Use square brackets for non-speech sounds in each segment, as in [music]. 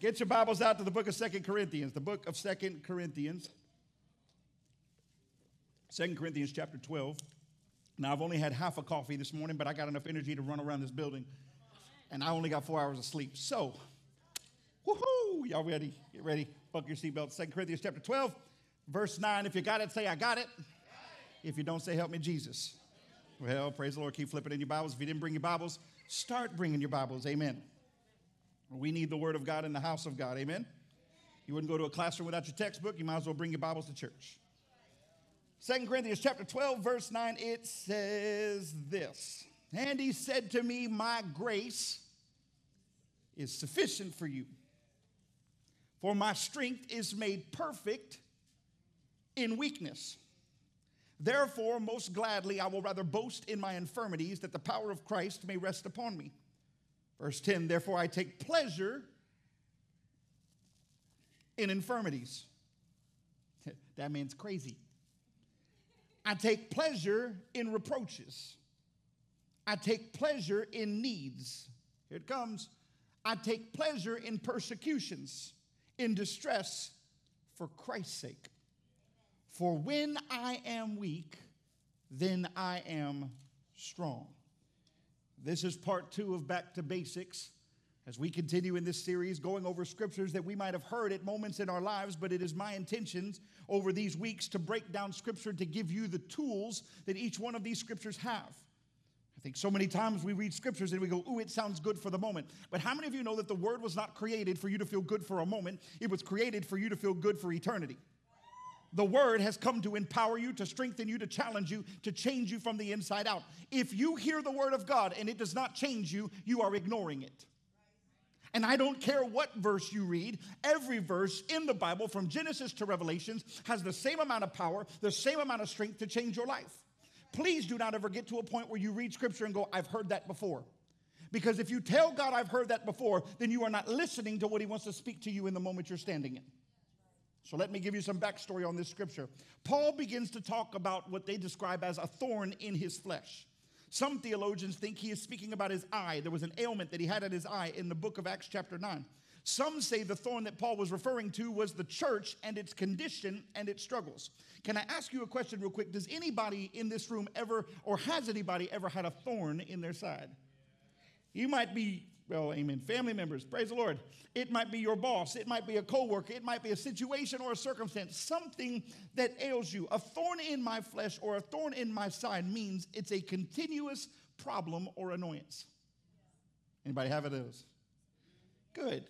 Get your Bibles out to the book of Second Corinthians, the book of Second Corinthians. Second Corinthians chapter 12. Now, I've only had half a coffee this morning, but I got enough energy to run around this building. And I only got four hours of sleep. So, woohoo! Y'all ready? Get ready. Buck your seatbelt. Second Corinthians chapter 12, verse 9. If you got it, say, I got it. If you don't, say, help me, Jesus. Well, praise the Lord. Keep flipping in your Bibles. If you didn't bring your Bibles, start bringing your Bibles. Amen. We need the Word of God in the house of God. Amen. You wouldn't go to a classroom without your textbook. You might as well bring your Bibles to church. Second Corinthians chapter 12, verse 9, it says this. And he said to me, My grace is sufficient for you, for my strength is made perfect in weakness. Therefore, most gladly, I will rather boast in my infirmities that the power of Christ may rest upon me. Verse 10 Therefore, I take pleasure in infirmities. [laughs] That means crazy. I take pleasure in reproaches. I take pleasure in needs. Here it comes. I take pleasure in persecutions, in distress for Christ's sake. For when I am weak, then I am strong. This is part two of Back to Basics. As we continue in this series, going over scriptures that we might have heard at moments in our lives, but it is my intentions over these weeks to break down scripture to give you the tools that each one of these scriptures have. I think so many times we read scriptures and we go, ooh, it sounds good for the moment. But how many of you know that the word was not created for you to feel good for a moment? It was created for you to feel good for eternity. The word has come to empower you, to strengthen you, to challenge you, to change you from the inside out. If you hear the word of God and it does not change you, you are ignoring it. And I don't care what verse you read, every verse in the Bible, from Genesis to Revelations, has the same amount of power, the same amount of strength to change your life. Please do not ever get to a point where you read scripture and go, I've heard that before. Because if you tell God, I've heard that before, then you are not listening to what He wants to speak to you in the moment you're standing in. So let me give you some backstory on this scripture. Paul begins to talk about what they describe as a thorn in his flesh. Some theologians think he is speaking about his eye. There was an ailment that he had at his eye in the book of Acts, chapter 9. Some say the thorn that Paul was referring to was the church and its condition and its struggles. Can I ask you a question, real quick? Does anybody in this room ever, or has anybody ever had a thorn in their side? You might be well, amen. Family members, praise the Lord. It might be your boss, it might be a coworker, it might be a situation or a circumstance, something that ails you. A thorn in my flesh or a thorn in my side means it's a continuous problem or annoyance. Anybody have it as? Good.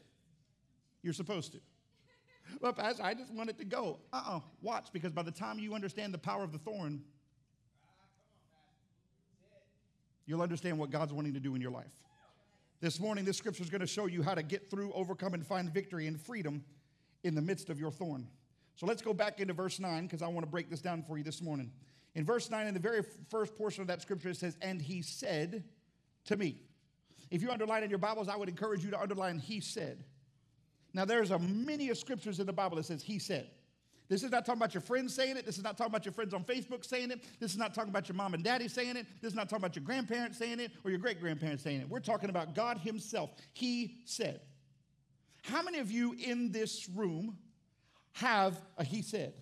You're supposed to. Well, Pastor, I just want it to go. Uh uh Watch, because by the time you understand the power of the thorn, you'll understand what God's wanting to do in your life. This morning, this scripture is going to show you how to get through, overcome, and find victory and freedom in the midst of your thorn. So let's go back into verse 9 because I want to break this down for you this morning. In verse 9, in the very first portion of that scripture, it says, And he said to me. If you underline in your Bibles, I would encourage you to underline he said. Now, there's a many of scriptures in the Bible that says he said. This is not talking about your friends saying it. This is not talking about your friends on Facebook saying it. This is not talking about your mom and daddy saying it. This is not talking about your grandparents saying it or your great grandparents saying it. We're talking about God Himself. He said. How many of you in this room have a He said?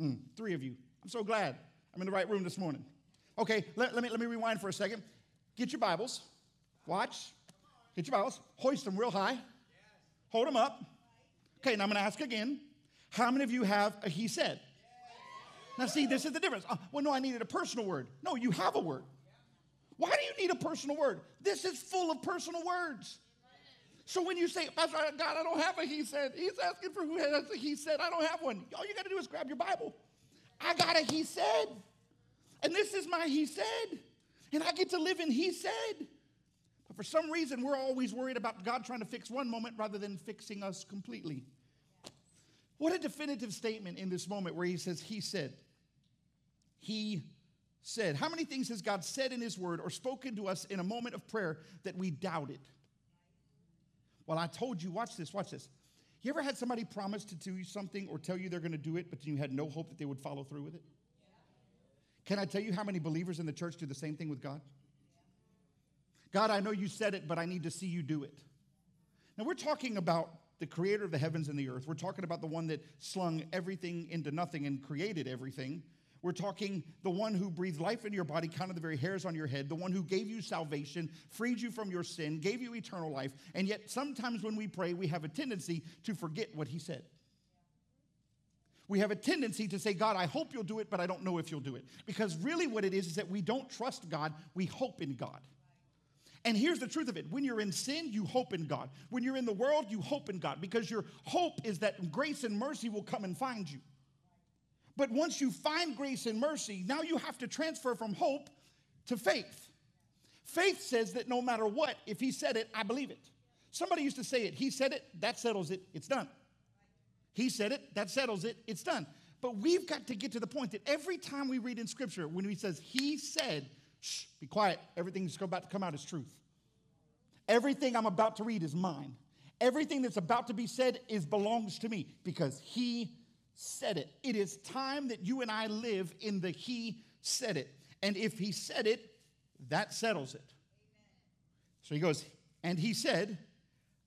Mm, three of you. I'm so glad I'm in the right room this morning. Okay, let, let, me, let me rewind for a second. Get your Bibles. Watch. Get your Bibles. Hoist them real high. Hold them up. Okay, now I'm going to ask again. How many of you have a he said? Now, see, this is the difference. Uh, well, no, I needed a personal word. No, you have a word. Why do you need a personal word? This is full of personal words. So when you say, Pastor God, I don't have a he said, he's asking for who has a he said. I don't have one. All you got to do is grab your Bible. I got a he said. And this is my he said. And I get to live in he said. But for some reason, we're always worried about God trying to fix one moment rather than fixing us completely. What a definitive statement in this moment where he says, He said. He said. How many things has God said in His Word or spoken to us in a moment of prayer that we doubted? Well, I told you, watch this, watch this. You ever had somebody promise to do something or tell you they're going to do it, but you had no hope that they would follow through with it? Can I tell you how many believers in the church do the same thing with God? God, I know you said it, but I need to see you do it. Now, we're talking about the creator of the heavens and the earth. We're talking about the one that slung everything into nothing and created everything. We're talking the one who breathed life into your body, counted the very hairs on your head, the one who gave you salvation, freed you from your sin, gave you eternal life. And yet, sometimes when we pray, we have a tendency to forget what he said. We have a tendency to say, God, I hope you'll do it, but I don't know if you'll do it. Because really, what it is is that we don't trust God, we hope in God. And here's the truth of it when you're in sin, you hope in God. When you're in the world, you hope in God because your hope is that grace and mercy will come and find you. But once you find grace and mercy, now you have to transfer from hope to faith. Faith says that no matter what, if He said it, I believe it. Somebody used to say it. He said it, that settles it, it's done. He said it, that settles it, it's done. But we've got to get to the point that every time we read in Scripture, when He says, He said, Shh, be quiet. Everything's about to come out is truth. Everything I'm about to read is mine. Everything that's about to be said is belongs to me because he said it. It is time that you and I live in the he said it. And if he said it, that settles it. So he goes, and he said,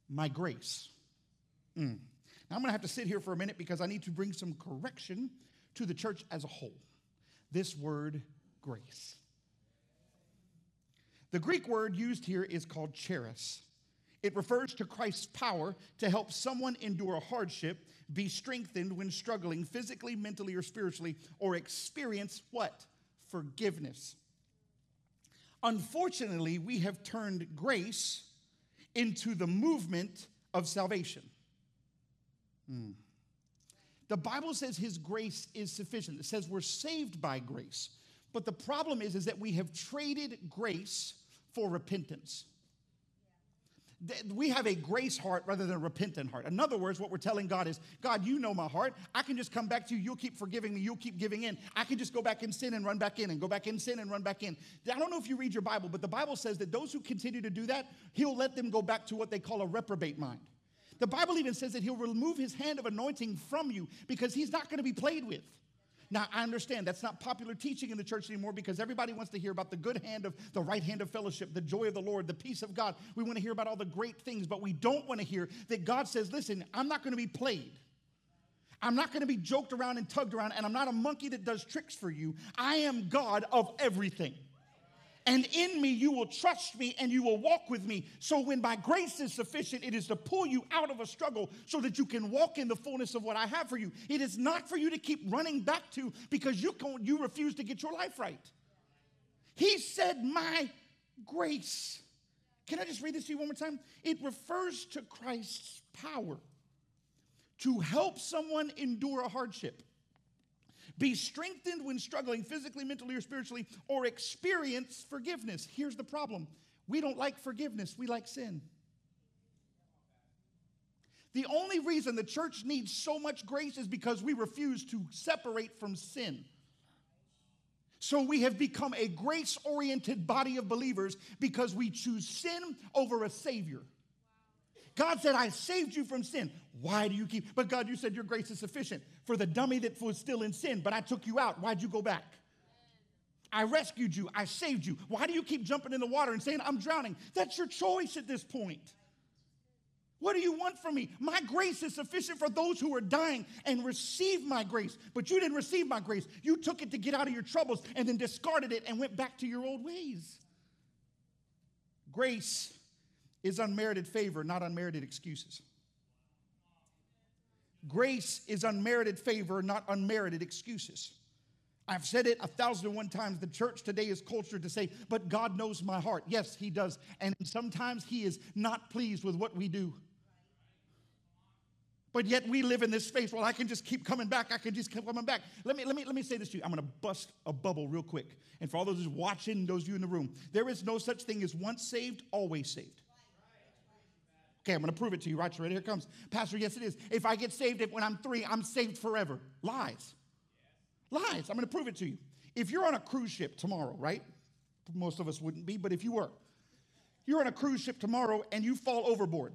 My grace. Mm. Now I'm going to have to sit here for a minute because I need to bring some correction to the church as a whole. This word, grace. The Greek word used here is called charis. It refers to Christ's power to help someone endure a hardship, be strengthened when struggling physically, mentally, or spiritually, or experience what? Forgiveness. Unfortunately, we have turned grace into the movement of salvation. Hmm. The Bible says his grace is sufficient. It says we're saved by grace. But the problem is, is that we have traded grace for repentance. We have a grace heart rather than a repentant heart. In other words, what we're telling God is, God, you know my heart. I can just come back to you. You'll keep forgiving me. You'll keep giving in. I can just go back and sin and run back in and go back and sin and run back in. I don't know if you read your Bible, but the Bible says that those who continue to do that, He'll let them go back to what they call a reprobate mind. The Bible even says that He'll remove His hand of anointing from you because He's not going to be played with. Now, I understand that's not popular teaching in the church anymore because everybody wants to hear about the good hand of the right hand of fellowship, the joy of the Lord, the peace of God. We want to hear about all the great things, but we don't want to hear that God says, listen, I'm not going to be played. I'm not going to be joked around and tugged around, and I'm not a monkey that does tricks for you. I am God of everything and in me you will trust me and you will walk with me. So when my grace is sufficient, it is to pull you out of a struggle so that you can walk in the fullness of what I have for you. It is not for you to keep running back to because you, can, you refuse to get your life right. He said, My grace. Can I just read this to you one more time? It refers to Christ's power to help someone endure a hardship. Be strengthened when struggling physically, mentally, or spiritually, or experience forgiveness. Here's the problem we don't like forgiveness, we like sin. The only reason the church needs so much grace is because we refuse to separate from sin. So we have become a grace oriented body of believers because we choose sin over a Savior. God said, I saved you from sin. Why do you keep? But God, you said your grace is sufficient for the dummy that was still in sin, but I took you out. Why'd you go back? I rescued you. I saved you. Why do you keep jumping in the water and saying, I'm drowning? That's your choice at this point. What do you want from me? My grace is sufficient for those who are dying and receive my grace. But you didn't receive my grace. You took it to get out of your troubles and then discarded it and went back to your old ways. Grace is unmerited favor, not unmerited excuses. Grace is unmerited favor, not unmerited excuses. I've said it a thousand and one times. The church today is cultured to say, but God knows my heart. Yes, He does. And sometimes He is not pleased with what we do. But yet we live in this space. Well, I can just keep coming back. I can just keep coming back. Let me, let me, let me say this to you. I'm going to bust a bubble real quick. And for all those watching, those of you in the room, there is no such thing as once saved, always saved. Okay, I'm going to prove it to you. Right, right here comes. Pastor, yes, it is. If I get saved when I'm three, I'm saved forever. Lies. Lies. I'm going to prove it to you. If you're on a cruise ship tomorrow, right? Most of us wouldn't be, but if you were, you're on a cruise ship tomorrow and you fall overboard,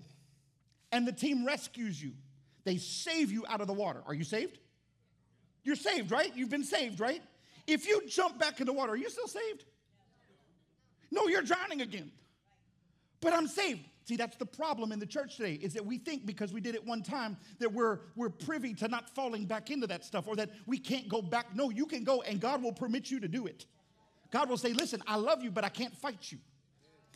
and the team rescues you. They save you out of the water. Are you saved? You're saved, right? You've been saved, right? If you jump back in the water, are you still saved? No, you're drowning again. But I'm saved See, that's the problem in the church today, is that we think because we did it one time that we're, we're privy to not falling back into that stuff or that we can't go back. No, you can go and God will permit you to do it. God will say, listen, I love you, but I can't fight you.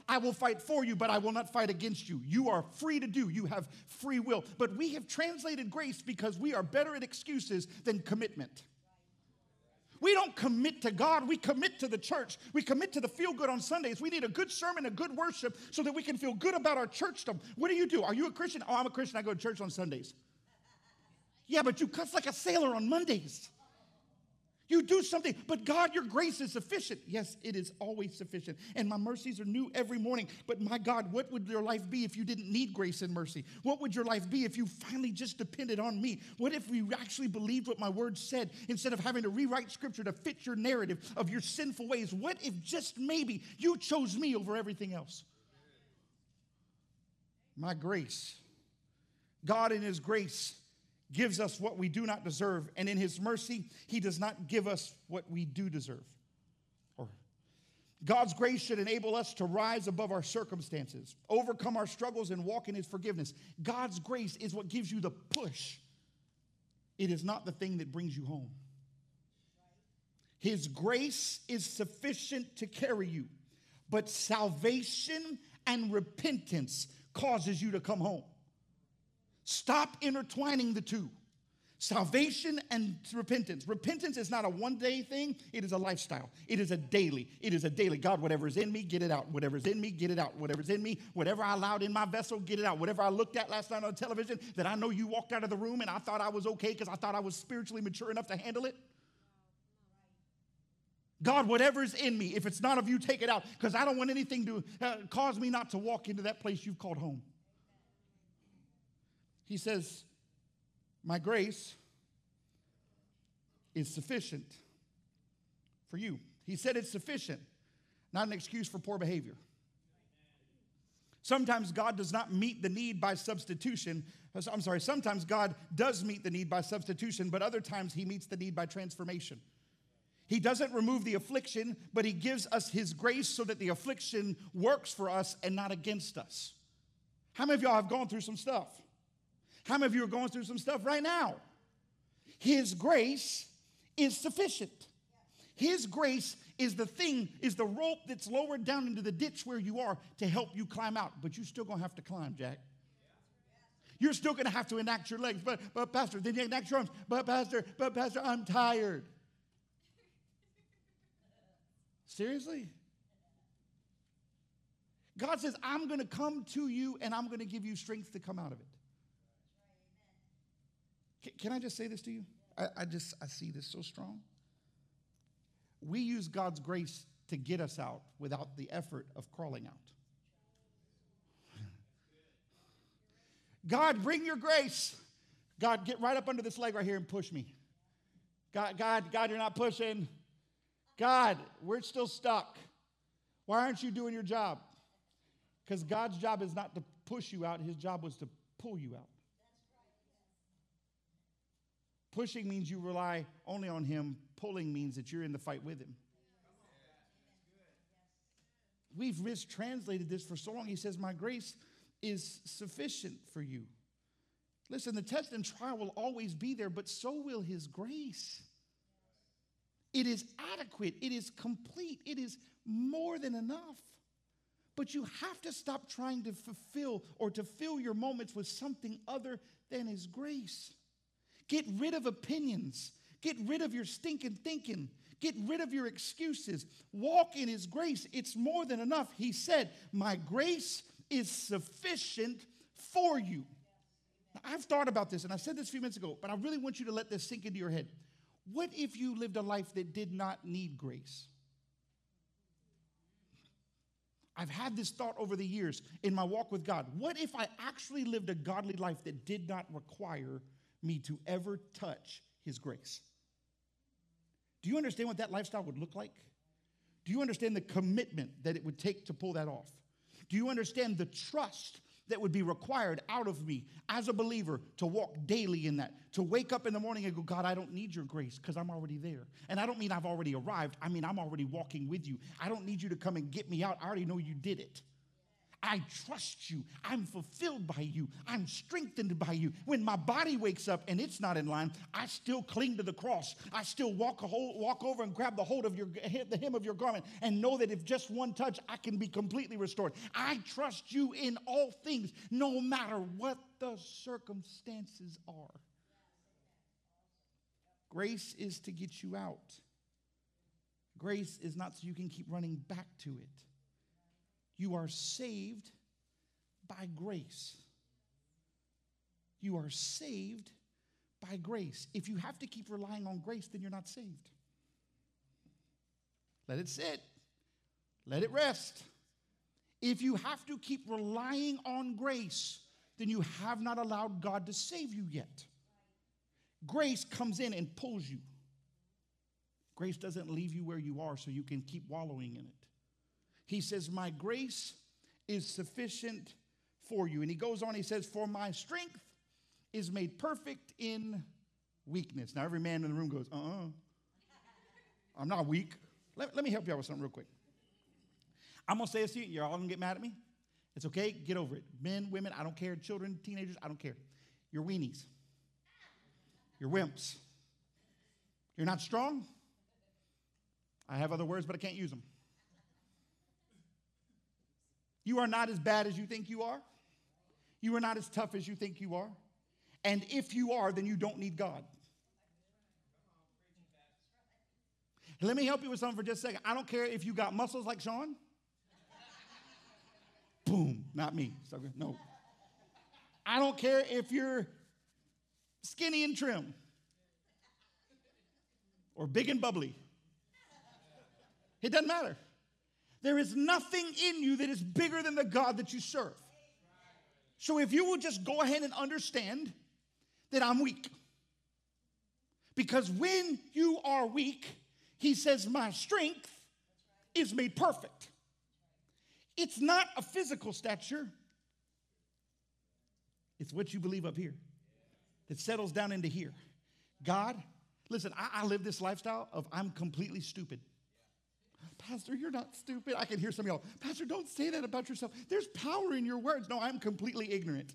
I will fight for you, but I will not fight against you. You are free to do. You have free will. But we have translated grace because we are better at excuses than commitment. We don't commit to God, we commit to the church. We commit to the feel good on Sundays. We need a good sermon, a good worship so that we can feel good about our churchdom. What do you do? Are you a Christian? Oh, I'm a Christian. I go to church on Sundays. Yeah, but you cuss like a sailor on Mondays. You do something, but God, your grace is sufficient. Yes, it is always sufficient. And my mercies are new every morning. But my God, what would your life be if you didn't need grace and mercy? What would your life be if you finally just depended on me? What if we actually believed what my word said instead of having to rewrite scripture to fit your narrative of your sinful ways? What if just maybe you chose me over everything else? My grace. God in His grace gives us what we do not deserve, and in his mercy, he does not give us what we do deserve. Or God's grace should enable us to rise above our circumstances, overcome our struggles, and walk in his forgiveness. God's grace is what gives you the push. It is not the thing that brings you home. His grace is sufficient to carry you, but salvation and repentance causes you to come home. Stop intertwining the two salvation and repentance. Repentance is not a one day thing, it is a lifestyle. It is a daily. It is a daily. God, whatever is in me, get it out. Whatever's in me, get it out. Whatever's in me, whatever I allowed in my vessel, get it out. Whatever I looked at last night on television that I know you walked out of the room and I thought I was okay because I thought I was spiritually mature enough to handle it. God, whatever's in me, if it's not of you, take it out because I don't want anything to uh, cause me not to walk into that place you've called home. He says, My grace is sufficient for you. He said it's sufficient, not an excuse for poor behavior. Sometimes God does not meet the need by substitution. Uh, I'm sorry, sometimes God does meet the need by substitution, but other times he meets the need by transformation. He doesn't remove the affliction, but he gives us his grace so that the affliction works for us and not against us. How many of y'all have gone through some stuff? How many of you are going through some stuff right now? His grace is sufficient. His grace is the thing, is the rope that's lowered down into the ditch where you are to help you climb out. But you're still gonna have to climb, Jack. You're still gonna have to enact your legs. But, but Pastor, then you enact your arms. But Pastor, but Pastor, I'm tired. Seriously? God says, I'm gonna come to you and I'm gonna give you strength to come out of it. Can, can I just say this to you? I, I just, I see this so strong. We use God's grace to get us out without the effort of crawling out. [laughs] God, bring your grace. God, get right up under this leg right here and push me. God, God, God, you're not pushing. God, we're still stuck. Why aren't you doing your job? Because God's job is not to push you out, His job was to pull you out. Pushing means you rely only on Him, pulling means that you're in the fight with Him. We've mistranslated this for so long. He says, My grace is sufficient for you. Listen, the test and trial will always be there, but so will His grace. It is adequate, it is complete, it is more than enough. But you have to stop trying to fulfill or to fill your moments with something other than His grace. Get rid of opinions. Get rid of your stinking thinking. Get rid of your excuses. Walk in His grace. It's more than enough. He said, My grace is sufficient for you. Now, I've thought about this, and I said this a few minutes ago, but I really want you to let this sink into your head. What if you lived a life that did not need grace? I've had this thought over the years in my walk with God. What if I actually lived a godly life that did not require me to ever touch his grace. Do you understand what that lifestyle would look like? Do you understand the commitment that it would take to pull that off? Do you understand the trust that would be required out of me as a believer to walk daily in that? To wake up in the morning and go, God, I don't need your grace because I'm already there. And I don't mean I've already arrived, I mean I'm already walking with you. I don't need you to come and get me out. I already know you did it. I trust you. I'm fulfilled by you. I'm strengthened by you. When my body wakes up and it's not in line, I still cling to the cross. I still walk, a whole, walk over and grab the hold of your, the hem of your garment and know that if just one touch, I can be completely restored. I trust you in all things, no matter what the circumstances are. Grace is to get you out. Grace is not so you can keep running back to it. You are saved by grace. You are saved by grace. If you have to keep relying on grace, then you're not saved. Let it sit, let it rest. If you have to keep relying on grace, then you have not allowed God to save you yet. Grace comes in and pulls you. Grace doesn't leave you where you are so you can keep wallowing in it. He says, My grace is sufficient for you. And he goes on, he says, For my strength is made perfect in weakness. Now, every man in the room goes, Uh uh-uh. uh. i am not weak. Let, let me help you out with something real quick. I'm going to say this to you. You're all going to get mad at me. It's okay. Get over it. Men, women, I don't care. Children, teenagers, I don't care. You're weenies. You're wimps. You're not strong. I have other words, but I can't use them. You are not as bad as you think you are. You are not as tough as you think you are. And if you are, then you don't need God. Let me help you with something for just a second. I don't care if you got muscles like Sean. Boom, not me. No. I don't care if you're skinny and trim or big and bubbly. It doesn't matter. There is nothing in you that is bigger than the God that you serve. So if you will just go ahead and understand that I'm weak. Because when you are weak, he says, My strength is made perfect. It's not a physical stature, it's what you believe up here that settles down into here. God, listen, I, I live this lifestyle of I'm completely stupid. Pastor, you're not stupid. I can hear some of y'all, Pastor, don't say that about yourself. There's power in your words. No, I'm completely ignorant.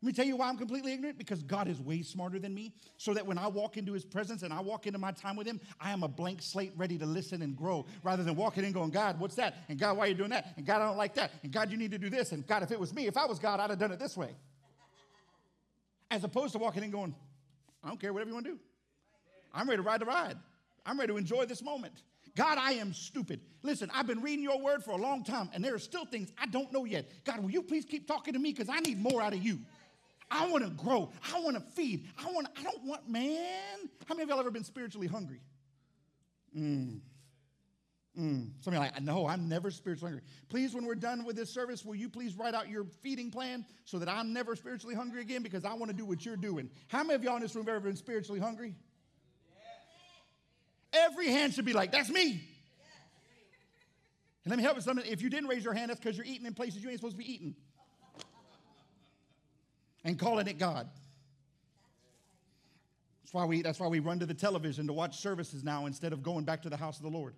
Let me tell you why I'm completely ignorant because God is way smarter than me. So that when I walk into his presence and I walk into my time with him, I am a blank slate ready to listen and grow rather than walking in going, God, what's that? And God, why are you doing that? And God, I don't like that. And God, you need to do this. And God, if it was me, if I was God, I'd have done it this way. As opposed to walking in going, I don't care, whatever you want to do. I'm ready to ride the ride. I'm ready to enjoy this moment. God, I am stupid. Listen, I've been reading your word for a long time, and there are still things I don't know yet. God, will you please keep talking to me because I need more out of you. I want to grow. I want to feed. I want. I don't want man. How many of y'all ever been spiritually hungry? Mm. Mm. Some of you like, no, I'm never spiritually hungry. Please, when we're done with this service, will you please write out your feeding plan so that I'm never spiritually hungry again because I want to do what you're doing. How many of y'all in this room have ever been spiritually hungry? Every hand should be like, that's me. And let me help you something. If you didn't raise your hand, that's because you're eating in places you ain't supposed to be eating. And calling it God. That's why we that's why we run to the television to watch services now instead of going back to the house of the Lord.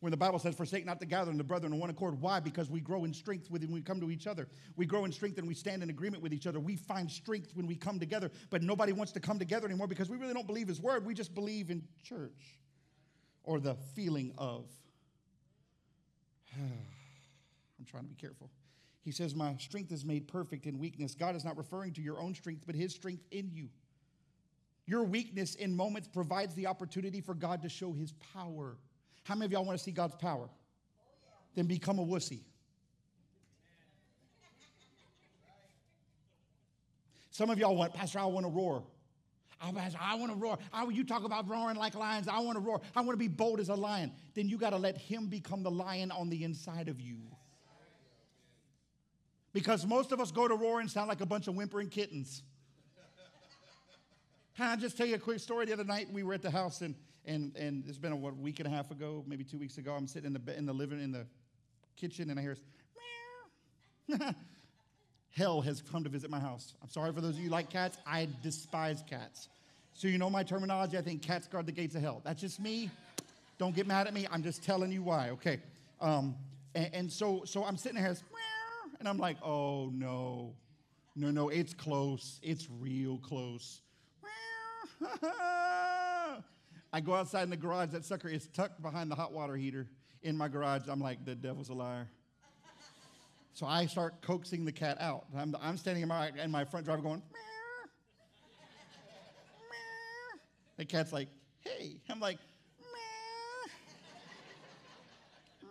When the Bible says, forsake not the gathering the brethren in one accord. Why? Because we grow in strength when we come to each other. We grow in strength and we stand in agreement with each other. We find strength when we come together, but nobody wants to come together anymore because we really don't believe his word. We just believe in church or the feeling of. [sighs] I'm trying to be careful. He says, My strength is made perfect in weakness. God is not referring to your own strength, but his strength in you. Your weakness in moments provides the opportunity for God to show his power. How many of y'all want to see God's power? Then become a wussy. Some of y'all want, Pastor, I want to roar. I, I want to roar. I, you talk about roaring like lions. I want to roar. I want to be bold as a lion. Then you got to let him become the lion on the inside of you. Because most of us go to roar and sound like a bunch of whimpering kittens. Can I just tell you a quick story? The other night we were at the house and and and it's been a what, week and a half ago, maybe two weeks ago. I'm sitting in the in the living in the kitchen and I hear meow. [laughs] hell has come to visit my house. I'm sorry for those of you like cats. I despise cats. So you know my terminology. I think cats guard the gates of hell. That's just me. Don't get mad at me. I'm just telling you why. Okay. Um, and, and, so so I'm sitting here. And I'm like, oh no, no, no, it's close. It's real close. [laughs] I go outside in the garage. That sucker is tucked behind the hot water heater in my garage. I'm like, the devil's a liar. So I start coaxing the cat out. I'm, I'm standing in my, in my front driver going, meow, meow. The cat's like, hey. I'm like, meow,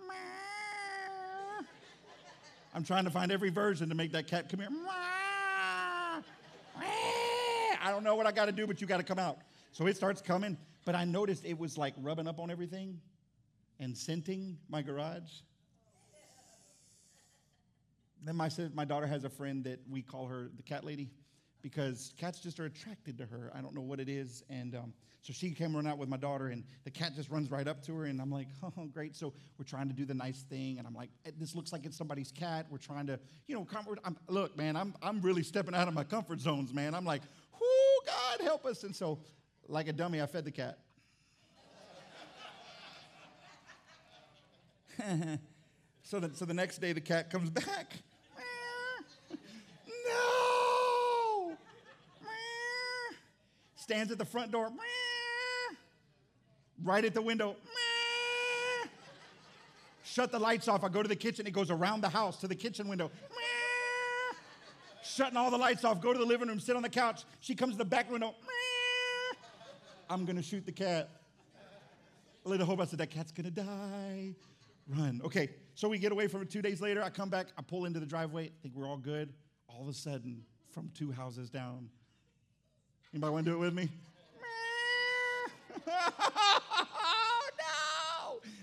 meow. I'm trying to find every version to make that cat come here. I don't know what I got to do, but you got to come out. So it starts coming. But I noticed it was like rubbing up on everything and scenting my garage. Then my, my daughter has a friend that we call her the cat lady because cats just are attracted to her. I don't know what it is. And um, so she came run out with my daughter, and the cat just runs right up to her. And I'm like, [laughs] oh, great. So we're trying to do the nice thing. And I'm like, this looks like it's somebody's cat. We're trying to, you know, comfort. I'm, look, man, I'm, I'm really stepping out of my comfort zones, man. I'm like, whoo, God, help us. And so, like a dummy, I fed the cat. [laughs] so, the, so the next day, the cat comes back. [laughs] no! [laughs] Stands at the front door. [laughs] Right at the window. Shut the lights off. I go to the kitchen. It goes around the house to the kitchen window. Shutting all the lights off. Go to the living room. Sit on the couch. She comes to the back window. I'm going to shoot the cat. A little hope I said, that cat's going to die run. Okay, so we get away from it two days later. I come back, I pull into the driveway, I think we're all good. All of a sudden, from two houses down, anybody want to do it with me? [laughs] no!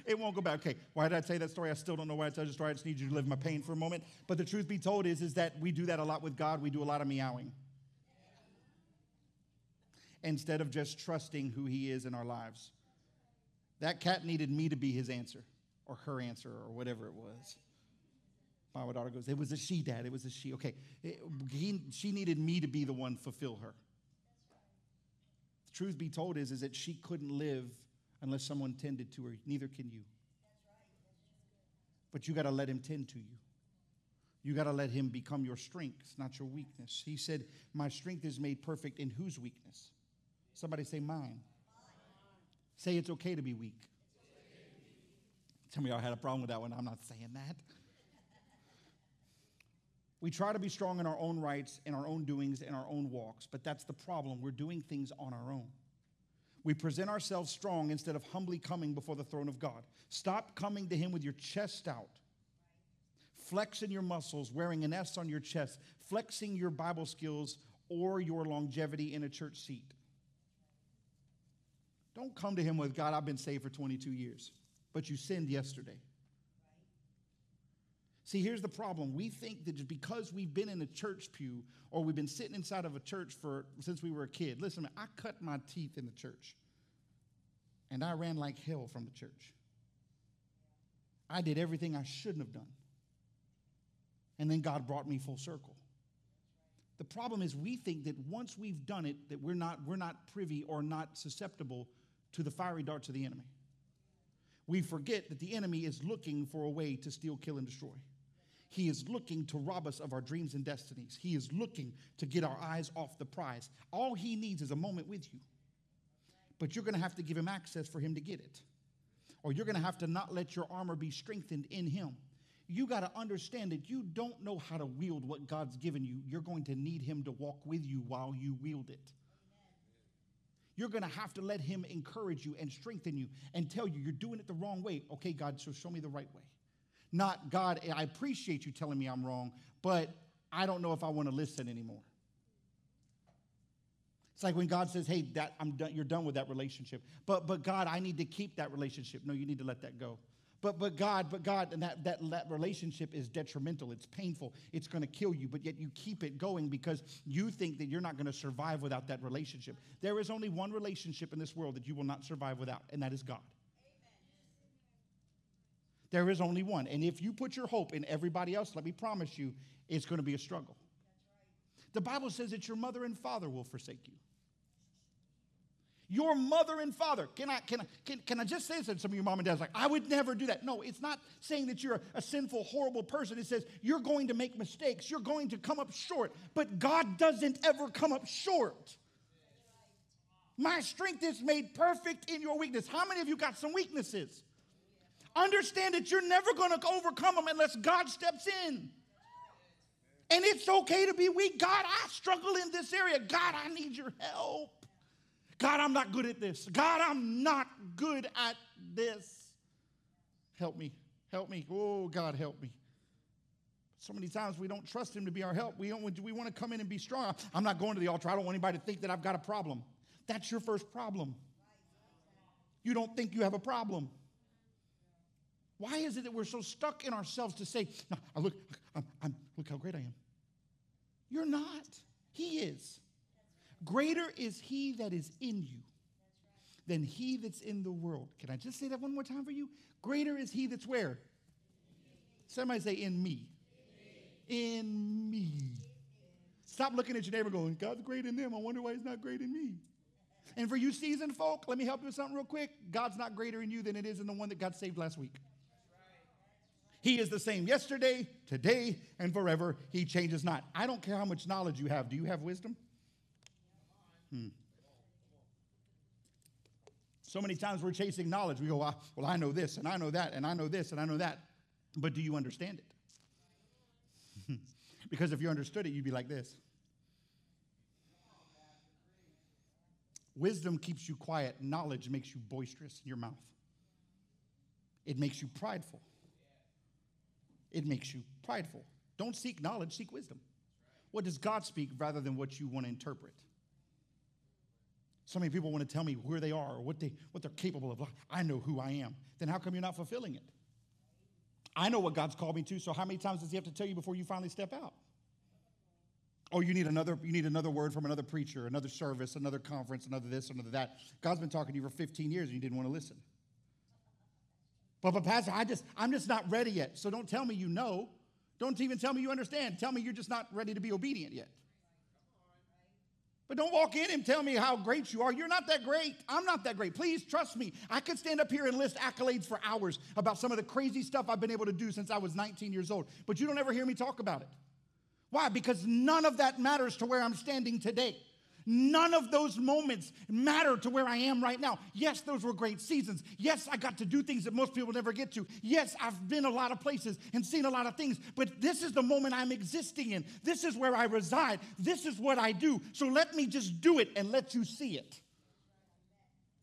It won't go back. Okay, why did I tell that story? I still don't know why I tell you the story. I just need you to live my pain for a moment. But the truth be told is, is that we do that a lot with God. We do a lot of meowing. Instead of just trusting who He is in our lives. That cat needed me to be his answer or her answer or whatever it was. My daughter goes, It was a she, dad. It was a she. Okay. It, he, she needed me to be the one fulfill her. The truth be told is, is that she couldn't live unless someone tended to her. Neither can you. But you got to let him tend to you. You got to let him become your strength, not your weakness. He said, My strength is made perfect in whose weakness? Somebody say, Mine. Say it's okay to be weak. Some of y'all had a problem with that one. I'm not saying that. We try to be strong in our own rights, in our own doings, in our own walks, but that's the problem. We're doing things on our own. We present ourselves strong instead of humbly coming before the throne of God. Stop coming to Him with your chest out, flexing your muscles, wearing an S on your chest, flexing your Bible skills or your longevity in a church seat. Don't come to Him with, God, I've been saved for 22 years but you sinned yesterday. See, here's the problem. We think that just because we've been in a church pew or we've been sitting inside of a church for since we were a kid. Listen, I cut my teeth in the church. And I ran like hell from the church. I did everything I shouldn't have done. And then God brought me full circle. The problem is we think that once we've done it that we're not we're not privy or not susceptible to the fiery darts of the enemy we forget that the enemy is looking for a way to steal, kill, and destroy. He is looking to rob us of our dreams and destinies. He is looking to get our eyes off the prize. All he needs is a moment with you. But you're going to have to give him access for him to get it. Or you're going to have to not let your armor be strengthened in him. You got to understand that you don't know how to wield what God's given you. You're going to need him to walk with you while you wield it. You're going to have to let Him encourage you and strengthen you and tell you you're doing it the wrong way. Okay, God, so show me the right way. Not, God, I appreciate you telling me I'm wrong, but I don't know if I want to listen anymore. It's like when God says, "Hey, that I'm done. You're done with that relationship." But but God, I need to keep that relationship. No, you need to let that go. But, but God, but God, and that, that, that relationship is detrimental. It's painful. It's going to kill you, but yet you keep it going because you think that you're not going to survive without that relationship. There is only one relationship in this world that you will not survive without, and that is God. There is only one. And if you put your hope in everybody else, let me promise you, it's going to be a struggle. The Bible says that your mother and father will forsake you. Your mother and father. Can I, can I, can, can I just say this? And some of your mom and dad's like, I would never do that. No, it's not saying that you're a, a sinful, horrible person. It says you're going to make mistakes. You're going to come up short. But God doesn't ever come up short. My strength is made perfect in your weakness. How many of you got some weaknesses? Understand that you're never going to overcome them unless God steps in. And it's okay to be weak. God, I struggle in this area. God, I need your help. God, I'm not good at this. God, I'm not good at this. Help me. Help me. Oh, God, help me. So many times we don't trust Him to be our help. We, don't, we want to come in and be strong. I'm not going to the altar. I don't want anybody to think that I've got a problem. That's your first problem. You don't think you have a problem. Why is it that we're so stuck in ourselves to say, no, look, I'm, I'm, look how great I am? You're not. He is. Greater is he that is in you than he that's in the world. Can I just say that one more time for you? Greater is he that's where? Somebody say, in me. In me. Stop looking at your neighbor going, God's great in them. I wonder why he's not great in me. And for you seasoned folk, let me help you with something real quick. God's not greater in you than it is in the one that got saved last week. He is the same yesterday, today, and forever. He changes not. I don't care how much knowledge you have. Do you have wisdom? Hmm. So many times we're chasing knowledge. We go, well, I know this, and I know that, and I know this, and I know that. But do you understand it? [laughs] because if you understood it, you'd be like this. Wisdom keeps you quiet, knowledge makes you boisterous in your mouth. It makes you prideful. It makes you prideful. Don't seek knowledge, seek wisdom. What does God speak rather than what you want to interpret? So many people want to tell me where they are or what, they, what they're capable of. I know who I am. Then how come you're not fulfilling it? I know what God's called me to, so how many times does He have to tell you before you finally step out? Oh, you need another, you need another word from another preacher, another service, another conference, another this, another that. God's been talking to you for 15 years and you didn't want to listen. But, but Pastor, I just, I'm just not ready yet. So don't tell me you know. Don't even tell me you understand. Tell me you're just not ready to be obedient yet. But don't walk in and tell me how great you are. You're not that great. I'm not that great. Please trust me. I could stand up here and list accolades for hours about some of the crazy stuff I've been able to do since I was 19 years old. But you don't ever hear me talk about it. Why? Because none of that matters to where I'm standing today. None of those moments matter to where I am right now. Yes, those were great seasons. Yes, I got to do things that most people never get to. Yes, I've been a lot of places and seen a lot of things, but this is the moment I'm existing in. This is where I reside. This is what I do. So let me just do it and let you see it.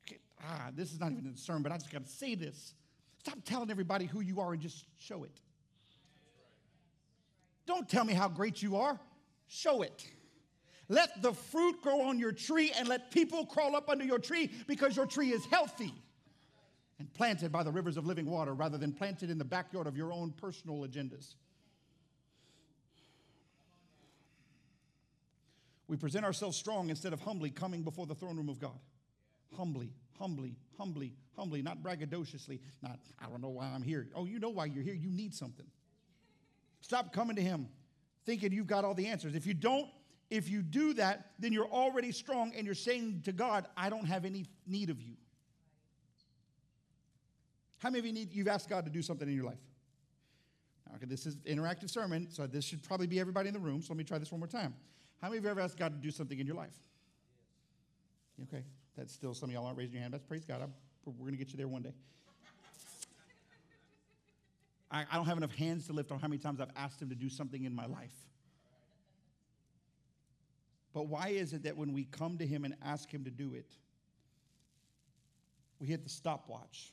Okay. Ah, this is not even a sermon, but I just got to say this. Stop telling everybody who you are and just show it. Don't tell me how great you are, show it. Let the fruit grow on your tree and let people crawl up under your tree because your tree is healthy and planted by the rivers of living water rather than planted in the backyard of your own personal agendas. We present ourselves strong instead of humbly coming before the throne room of God. Humbly, humbly, humbly, humbly, not braggadociously, not, I don't know why I'm here. Oh, you know why you're here. You need something. Stop coming to Him thinking you've got all the answers. If you don't, if you do that, then you're already strong and you're saying to God, I don't have any need of you. How many of you need, you've asked God to do something in your life? Okay, this is interactive sermon, so this should probably be everybody in the room. So let me try this one more time. How many of you ever asked God to do something in your life? Okay, that's still some of y'all aren't raising your hand. That's praise God. I'm, we're going to get you there one day. I, I don't have enough hands to lift on how many times I've asked Him to do something in my life. But why is it that when we come to Him and ask Him to do it, we hit the stopwatch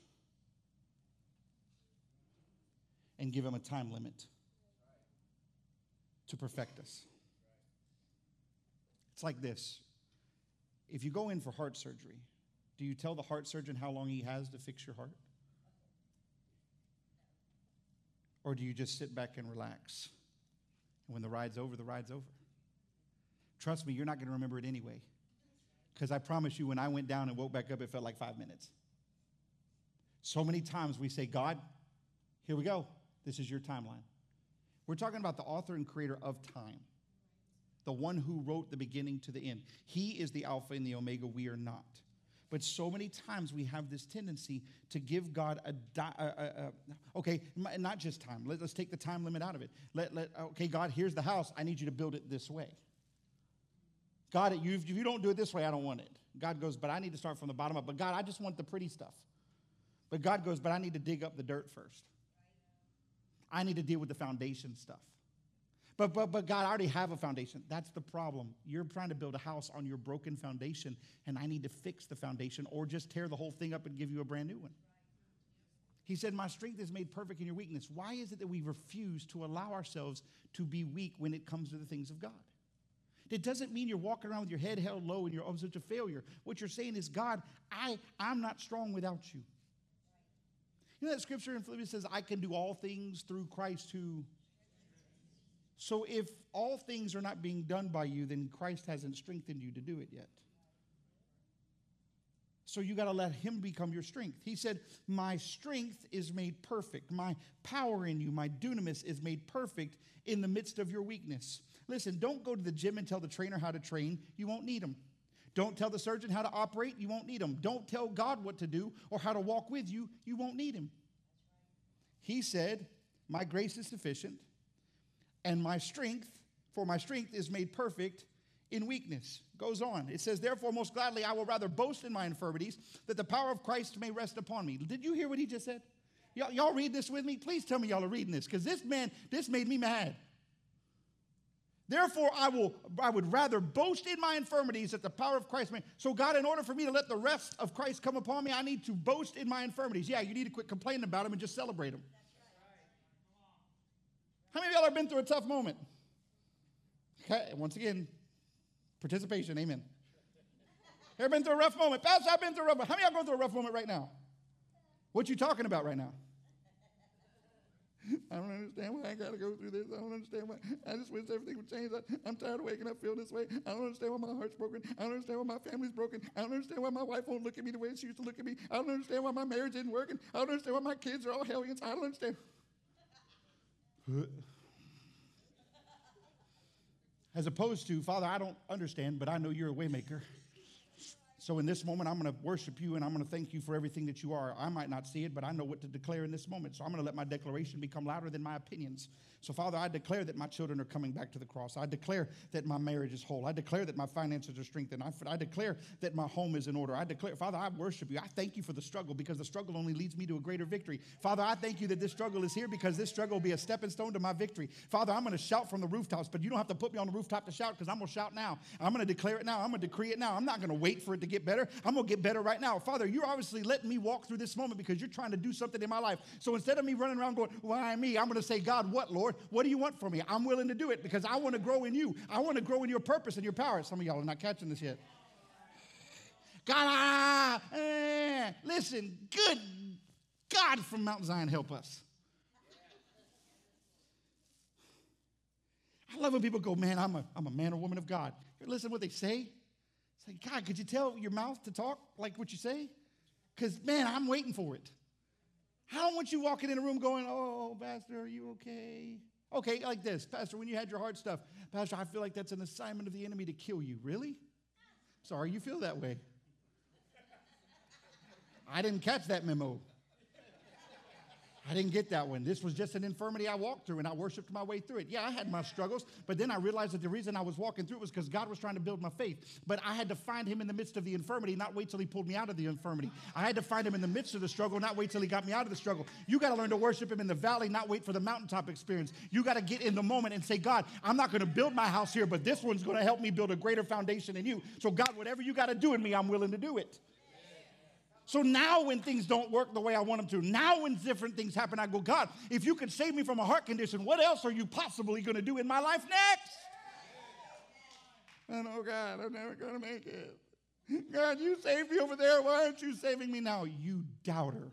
and give Him a time limit to perfect us? It's like this if you go in for heart surgery, do you tell the heart surgeon how long he has to fix your heart? Or do you just sit back and relax? And when the ride's over, the ride's over. Trust me, you're not going to remember it anyway. Because I promise you, when I went down and woke back up, it felt like five minutes. So many times we say, God, here we go. This is your timeline. We're talking about the author and creator of time, the one who wrote the beginning to the end. He is the Alpha and the Omega. We are not. But so many times we have this tendency to give God a, di- a, a, a okay, not just time. Let, us take the time limit out of it. Let, let, okay, God, here's the house. I need you to build it this way. God, you, if you don't do it this way, I don't want it. God goes, but I need to start from the bottom up. But God, I just want the pretty stuff. But God goes, but I need to dig up the dirt first. I need to deal with the foundation stuff. But, but, but God, I already have a foundation. That's the problem. You're trying to build a house on your broken foundation, and I need to fix the foundation or just tear the whole thing up and give you a brand new one. He said, My strength is made perfect in your weakness. Why is it that we refuse to allow ourselves to be weak when it comes to the things of God? It doesn't mean you're walking around with your head held low and you're such a failure. What you're saying is, God, I, I'm not strong without you. You know that scripture in Philippians says, I can do all things through Christ who. So if all things are not being done by you, then Christ hasn't strengthened you to do it yet. So you got to let him become your strength. He said, My strength is made perfect. My power in you, my dunamis is made perfect in the midst of your weakness. Listen, don't go to the gym and tell the trainer how to train. You won't need him. Don't tell the surgeon how to operate, you won't need him. Don't tell God what to do or how to walk with you, you won't need him. He said, My grace is sufficient, and my strength, for my strength is made perfect in weakness. Goes on. It says, Therefore, most gladly, I will rather boast in my infirmities, that the power of Christ may rest upon me. Did you hear what he just said? Y'all, y'all read this with me? Please tell me y'all are reading this, because this man, this made me mad. Therefore, I will I would rather boast in my infirmities that the power of Christ may. So, God, in order for me to let the rest of Christ come upon me, I need to boast in my infirmities. Yeah, you need to quit complaining about them and just celebrate them. How many of y'all have been through a tough moment? Okay, once again, participation, amen. Ever been through a rough moment? Pastor, I've been through a rough moment. How many of y'all going through a rough moment right now? What you talking about right now? [laughs] I don't understand why I got to go through this. I don't understand why. I just wish everything would change. I, am tired of waking up feeling this way. I don't understand why my heart's broken. I don't understand why my family's broken. I don't understand why my wife won't look at me the way she used to look at me. I don't understand why my marriage isn't working. I don't understand why my kids are all hellions. I don't understand. [laughs] As opposed to, Father, I don't understand, but I know you're a waymaker. So in this moment, I'm going to worship you and I'm going to thank you for everything that you are. I might not see it, but I know what to declare in this moment. So I'm going to let my declaration become louder than my opinions. So, Father, I declare that my children are coming back to the cross. I declare that my marriage is whole. I declare that my finances are strengthened. I, declare that my home is in order. I declare, Father, I worship you. I thank you for the struggle because the struggle only leads me to a greater victory. Father, I thank you that this struggle is here because this struggle will be a stepping stone to my victory. Father, I'm going to shout from the rooftops, but you don't have to put me on the rooftop to shout because I'm going to shout now. I'm going to declare it now. I'm going to decree it now. I'm not going to wait for it to get better. I'm going to get better right now. Father, you're obviously letting me walk through this moment because you're trying to do something in my life. So instead of me running around going, why me? I'm going to say, God, what, Lord? What do you want from me. I'm willing to do it because I want to grow in you. I want to grow in your purpose and your power. Some of y'all are not catching this yet. God, ah, eh, listen, good God from Mount Zion, help us. I love when people go, man, I'm a, I'm a man or woman of God. Listen to what they say. It's like, God, could you tell your mouth to talk like what you say? Because, man, I'm waiting for it. I don't want you walking in a room going, oh, Pastor, are you okay? Okay, like this. Pastor, when you had your hard stuff, Pastor, I feel like that's an assignment of the enemy to kill you. Really? Sorry you feel that way. [laughs] I didn't catch that memo. I didn't get that one. This was just an infirmity I walked through and I worshiped my way through it. Yeah, I had my struggles, but then I realized that the reason I was walking through it was because God was trying to build my faith. But I had to find Him in the midst of the infirmity, not wait till He pulled me out of the infirmity. I had to find Him in the midst of the struggle, not wait till He got me out of the struggle. You got to learn to worship Him in the valley, not wait for the mountaintop experience. You got to get in the moment and say, God, I'm not going to build my house here, but this one's going to help me build a greater foundation in you. So, God, whatever you got to do in me, I'm willing to do it. So now, when things don't work the way I want them to, now when different things happen, I go, God, if you could save me from a heart condition, what else are you possibly going to do in my life next? And oh, God, I'm never going to make it. God, you saved me over there. Why aren't you saving me now? You doubter.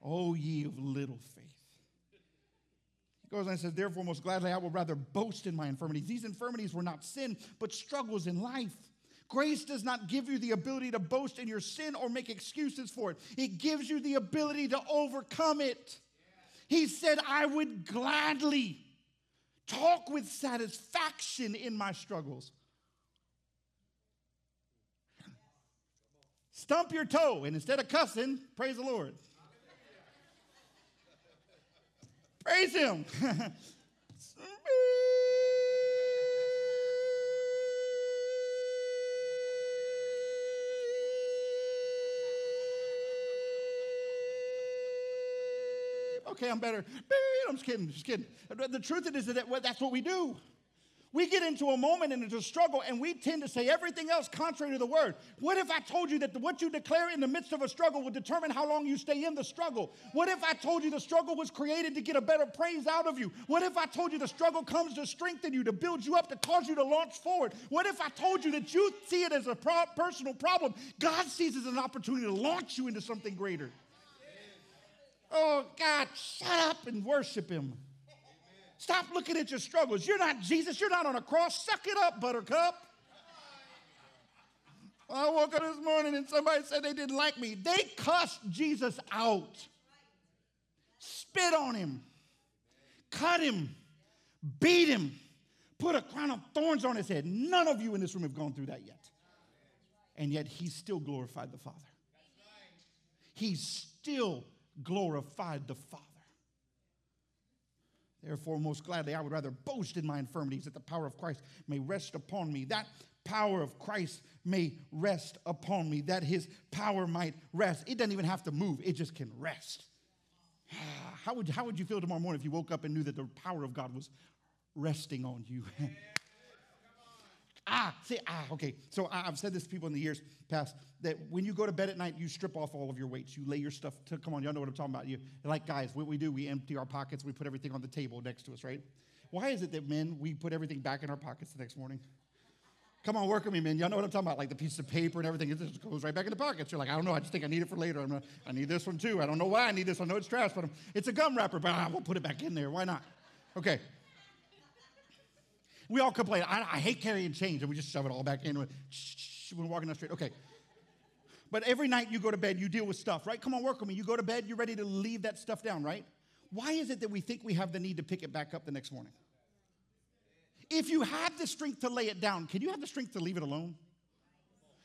Oh, ye of little faith. He goes on and says, Therefore, most gladly, I will rather boast in my infirmities. These infirmities were not sin, but struggles in life. Grace does not give you the ability to boast in your sin or make excuses for it, it gives you the ability to overcome it. He said, I would gladly talk with satisfaction in my struggles. Stump your toe, and instead of cussing, praise the Lord. praise Him. [laughs] okay, I'm better. I'm just kidding, just kidding. The truth is that that's what we do. We get into a moment and into a struggle, and we tend to say everything else contrary to the word. What if I told you that what you declare in the midst of a struggle will determine how long you stay in the struggle? What if I told you the struggle was created to get a better praise out of you? What if I told you the struggle comes to strengthen you, to build you up, to cause you to launch forward? What if I told you that you see it as a personal problem? God sees it as an opportunity to launch you into something greater. Oh, God, shut up and worship Him. Stop looking at your struggles. You're not Jesus. You're not on a cross. Suck it up, buttercup. I woke up this morning and somebody said they didn't like me. They cussed Jesus out, spit on him, cut him, beat him, put a crown of thorns on his head. None of you in this room have gone through that yet. And yet he still glorified the Father. He still glorified the Father. Therefore, most gladly, I would rather boast in my infirmities that the power of Christ may rest upon me. That power of Christ may rest upon me, that his power might rest. It doesn't even have to move, it just can rest. [sighs] How would, how would you feel tomorrow morning if you woke up and knew that the power of God was resting on you? [laughs] Ah, see, ah, okay. So I've said this to people in the years past that when you go to bed at night, you strip off all of your weights. You lay your stuff to, come on, y'all know what I'm talking about. You like guys, what we do, we empty our pockets, we put everything on the table next to us, right? Why is it that men, we put everything back in our pockets the next morning? Come on, work with me, man. Y'all know what I'm talking about. Like the piece of paper and everything, it just goes right back in the pockets. You're like, I don't know. I just think I need it for later. I'm I need this one too. I don't know why I need this. I know it's trash, but I'm, it's a gum wrapper, but I will put it back in there. Why not? Okay. We all complain. I, I hate carrying change, and we just shove it all back in when we're walking down the street. Okay. But every night you go to bed, you deal with stuff, right? Come on, work with me. You go to bed, you're ready to leave that stuff down, right? Why is it that we think we have the need to pick it back up the next morning? If you have the strength to lay it down, can you have the strength to leave it alone?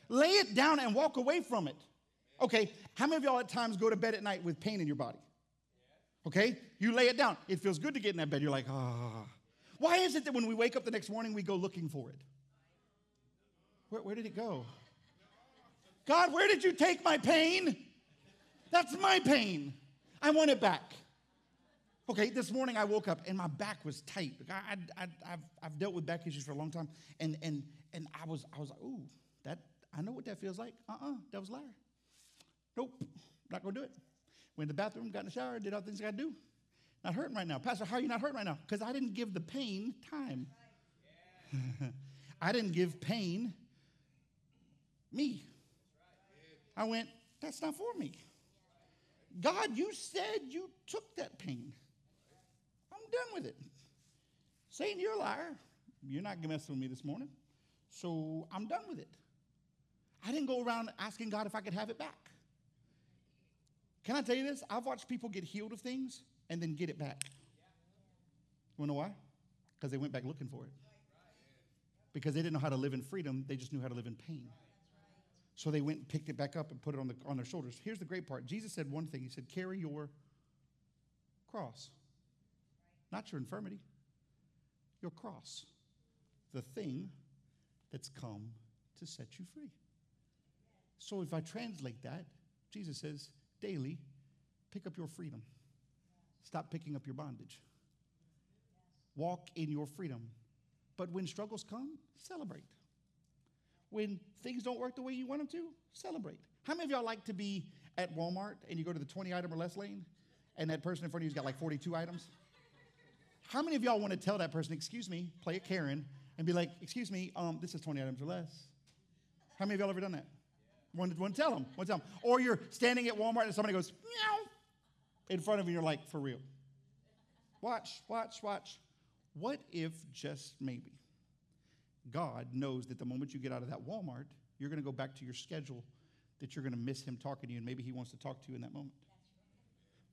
Lay it down and walk away from it. Okay, how many of y'all at times go to bed at night with pain in your body? Okay, you lay it down. It feels good to get in that bed. You're like, ah. Oh. Why is it that when we wake up the next morning, we go looking for it? Where, where did it go? God, where did you take my pain? That's my pain. I want it back. Okay, this morning I woke up and my back was tight. I, have I've dealt with back issues for a long time, and and and I was I was like, ooh, that I know what that feels like. Uh-uh, was liar. Nope, not gonna do it. Went to the bathroom, got in the shower, did all the things I gotta do. Not hurting right now. Pastor, how are you not hurting right now? Because I didn't give the pain time. [laughs] I didn't give pain me. I went, that's not for me. God, you said you took that pain. I'm done with it. Satan, you're a liar. You're not messing with me this morning. So I'm done with it. I didn't go around asking God if I could have it back. Can I tell you this? I've watched people get healed of things and then get it back. You know why? Because they went back looking for it. Because they didn't know how to live in freedom, they just knew how to live in pain. So they went and picked it back up and put it on, the, on their shoulders. Here's the great part Jesus said one thing He said, Carry your cross, not your infirmity, your cross, the thing that's come to set you free. So if I translate that, Jesus says, daily, pick up your freedom. Stop picking up your bondage. Walk in your freedom. But when struggles come, celebrate. When things don't work the way you want them to, celebrate. How many of y'all like to be at Walmart and you go to the 20 item or less lane and that person in front of you's got like 42 items? How many of y'all want to tell that person, excuse me, play a Karen, and be like, excuse me, um, this is 20 items or less? How many of y'all ever done that? One, one tell them, one tell them. Or you're standing at Walmart and somebody goes, meow, in front of you, you're like, for real. Watch, watch, watch. What if just maybe God knows that the moment you get out of that Walmart, you're going to go back to your schedule, that you're going to miss Him talking to you, and maybe He wants to talk to you in that moment?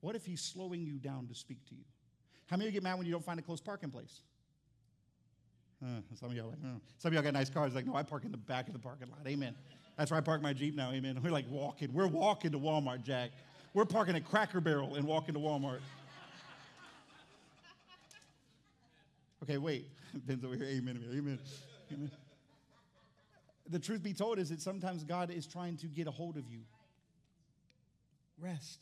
What if He's slowing you down to speak to you? How many of you get mad when you don't find a close parking place? Uh, some of y'all like, uh. some of y'all got nice cars. Like, no, I park in the back of the parking lot. Amen. That's where I park my Jeep now. Amen. We're like walking. We're walking to Walmart, Jack. We're parking at Cracker Barrel and walking to Walmart. Okay, wait. [laughs] Ben's over here. Amen. Amen. Amen. The truth be told is that sometimes God is trying to get a hold of you. Rest.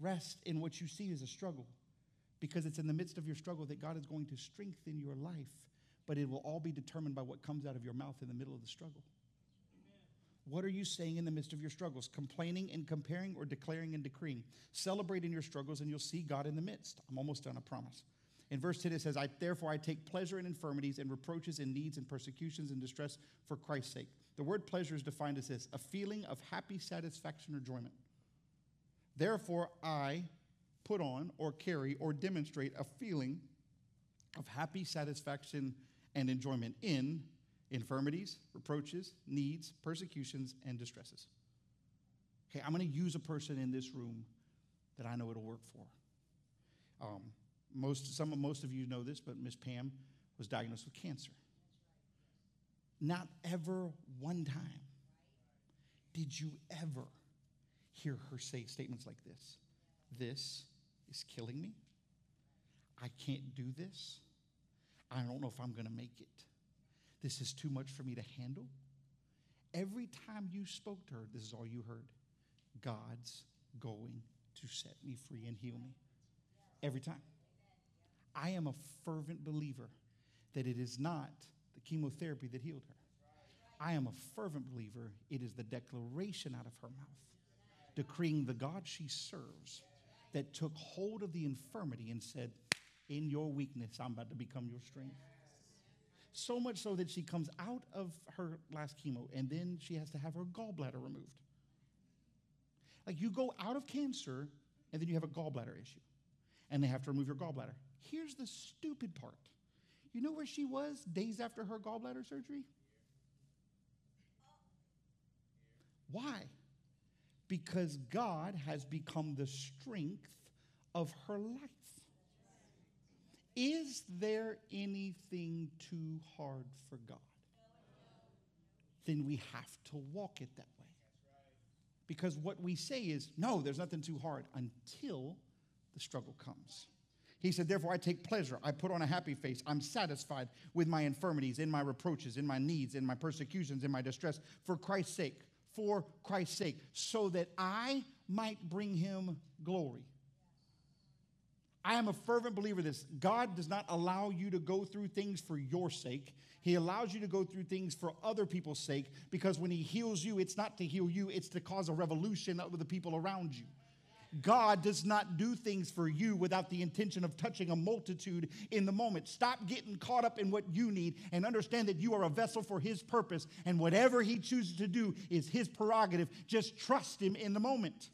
Rest in what you see as a struggle because it's in the midst of your struggle that God is going to strengthen your life, but it will all be determined by what comes out of your mouth in the middle of the struggle. What are you saying in the midst of your struggles? Complaining and comparing or declaring and decreeing? Celebrate in your struggles and you'll see God in the midst. I'm almost done, I promise. In verse 10, it says, I, Therefore I take pleasure in infirmities and reproaches and needs and persecutions and distress for Christ's sake. The word pleasure is defined as this a feeling of happy satisfaction or enjoyment. Therefore I put on or carry or demonstrate a feeling of happy satisfaction and enjoyment in infirmities, reproaches, needs, persecutions, and distresses. Okay, I'm going to use a person in this room that I know it'll work for. Um, most, some, most of you know this, but Miss Pam was diagnosed with cancer. Not ever one time did you ever hear her say statements like this This is killing me. I can't do this. I don't know if I'm going to make it. This is too much for me to handle. Every time you spoke to her, this is all you heard God's going to set me free and heal me. Every time. I am a fervent believer that it is not the chemotherapy that healed her. I am a fervent believer it is the declaration out of her mouth, decreeing the God she serves that took hold of the infirmity and said, In your weakness, I'm about to become your strength. So much so that she comes out of her last chemo and then she has to have her gallbladder removed. Like you go out of cancer and then you have a gallbladder issue and they have to remove your gallbladder. Here's the stupid part. You know where she was days after her gallbladder surgery? Why? Because God has become the strength of her life. Is there anything too hard for God? Then we have to walk it that way. Because what we say is, no, there's nothing too hard until the struggle comes. He said, Therefore, I take pleasure. I put on a happy face. I'm satisfied with my infirmities, in my reproaches, in my needs, in my persecutions, in my distress, for Christ's sake, for Christ's sake, so that I might bring him glory. I am a fervent believer of this. God does not allow you to go through things for your sake. He allows you to go through things for other people's sake because when He heals you, it's not to heal you, it's to cause a revolution with the people around you. God does not do things for you without the intention of touching a multitude in the moment. Stop getting caught up in what you need and understand that you are a vessel for His purpose, and whatever He chooses to do is His prerogative. Just trust Him in the moment.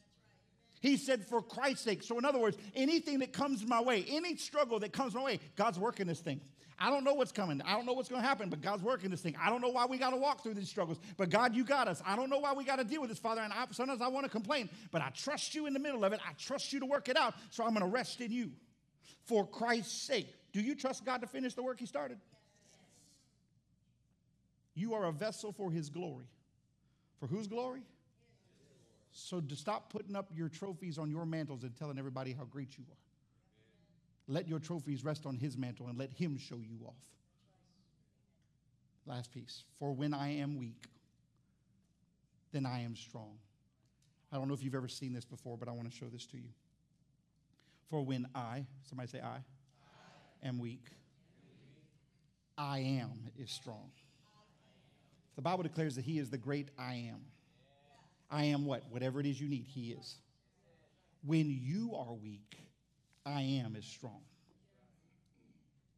He said, for Christ's sake. So, in other words, anything that comes my way, any struggle that comes my way, God's working this thing. I don't know what's coming. I don't know what's going to happen, but God's working this thing. I don't know why we got to walk through these struggles, but God, you got us. I don't know why we got to deal with this, Father. And I, sometimes I want to complain, but I trust you in the middle of it. I trust you to work it out, so I'm going to rest in you. For Christ's sake. Do you trust God to finish the work He started? You are a vessel for His glory. For whose glory? So to stop putting up your trophies on your mantles and telling everybody how great you are. Let your trophies rest on his mantle and let him show you off. Last piece. For when I am weak, then I am strong. I don't know if you've ever seen this before, but I want to show this to you. For when I, somebody say I, I am weak, I am is strong. The Bible declares that he is the great I am. I am what? Whatever it is you need, He is. When you are weak, I am is strong.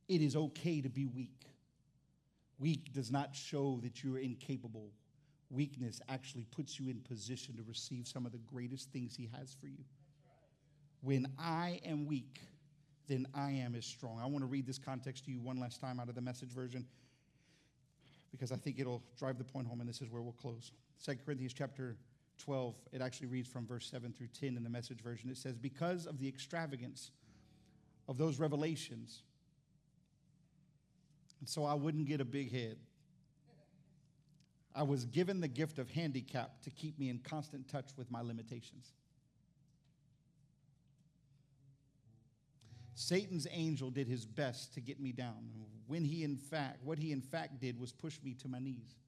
It is okay to be weak. Weak does not show that you're incapable. Weakness actually puts you in position to receive some of the greatest things He has for you. When I am weak, then I am is strong. I want to read this context to you one last time out of the message version because I think it'll drive the point home, and this is where we'll close. 2 Corinthians chapter 12, it actually reads from verse 7 through 10 in the message version. It says, Because of the extravagance of those revelations, and so I wouldn't get a big head. I was given the gift of handicap to keep me in constant touch with my limitations. Satan's angel did his best to get me down. When he in fact, what he in fact did was push me to my knees.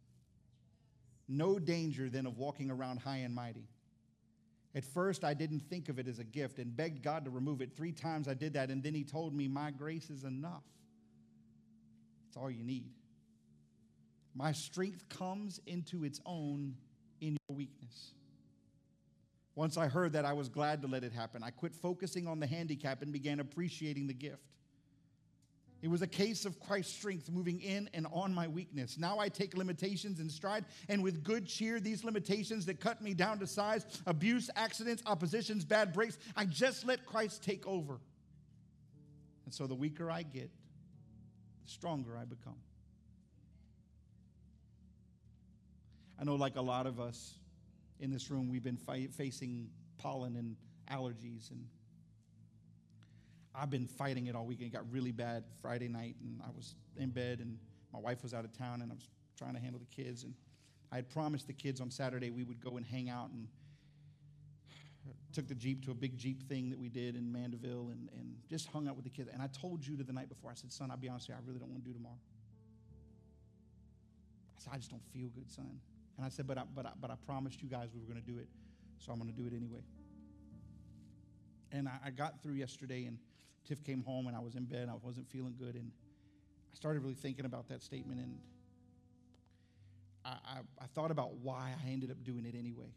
No danger then of walking around high and mighty. At first, I didn't think of it as a gift and begged God to remove it. Three times I did that, and then He told me, My grace is enough. It's all you need. My strength comes into its own in your weakness. Once I heard that, I was glad to let it happen. I quit focusing on the handicap and began appreciating the gift. It was a case of Christ's strength moving in and on my weakness. Now I take limitations in stride, and with good cheer, these limitations that cut me down to size, abuse, accidents, oppositions, bad breaks, I just let Christ take over. And so the weaker I get, the stronger I become. I know, like a lot of us in this room, we've been fi- facing pollen and allergies and I've been fighting it all weekend. It got really bad Friday night, and I was in bed, and my wife was out of town, and I was trying to handle the kids. And I had promised the kids on Saturday we would go and hang out, and took the Jeep to a big Jeep thing that we did in Mandeville, and, and just hung out with the kids. And I told Judah the night before, I said, Son, I'll be honest with you, I really don't want to do tomorrow. I said, I just don't feel good, son. And I said, But I, but I, but I promised you guys we were going to do it, so I'm going to do it anyway. And I, I got through yesterday, and Tiff came home and I was in bed. And I wasn't feeling good. And I started really thinking about that statement. And I, I, I thought about why I ended up doing it anyway.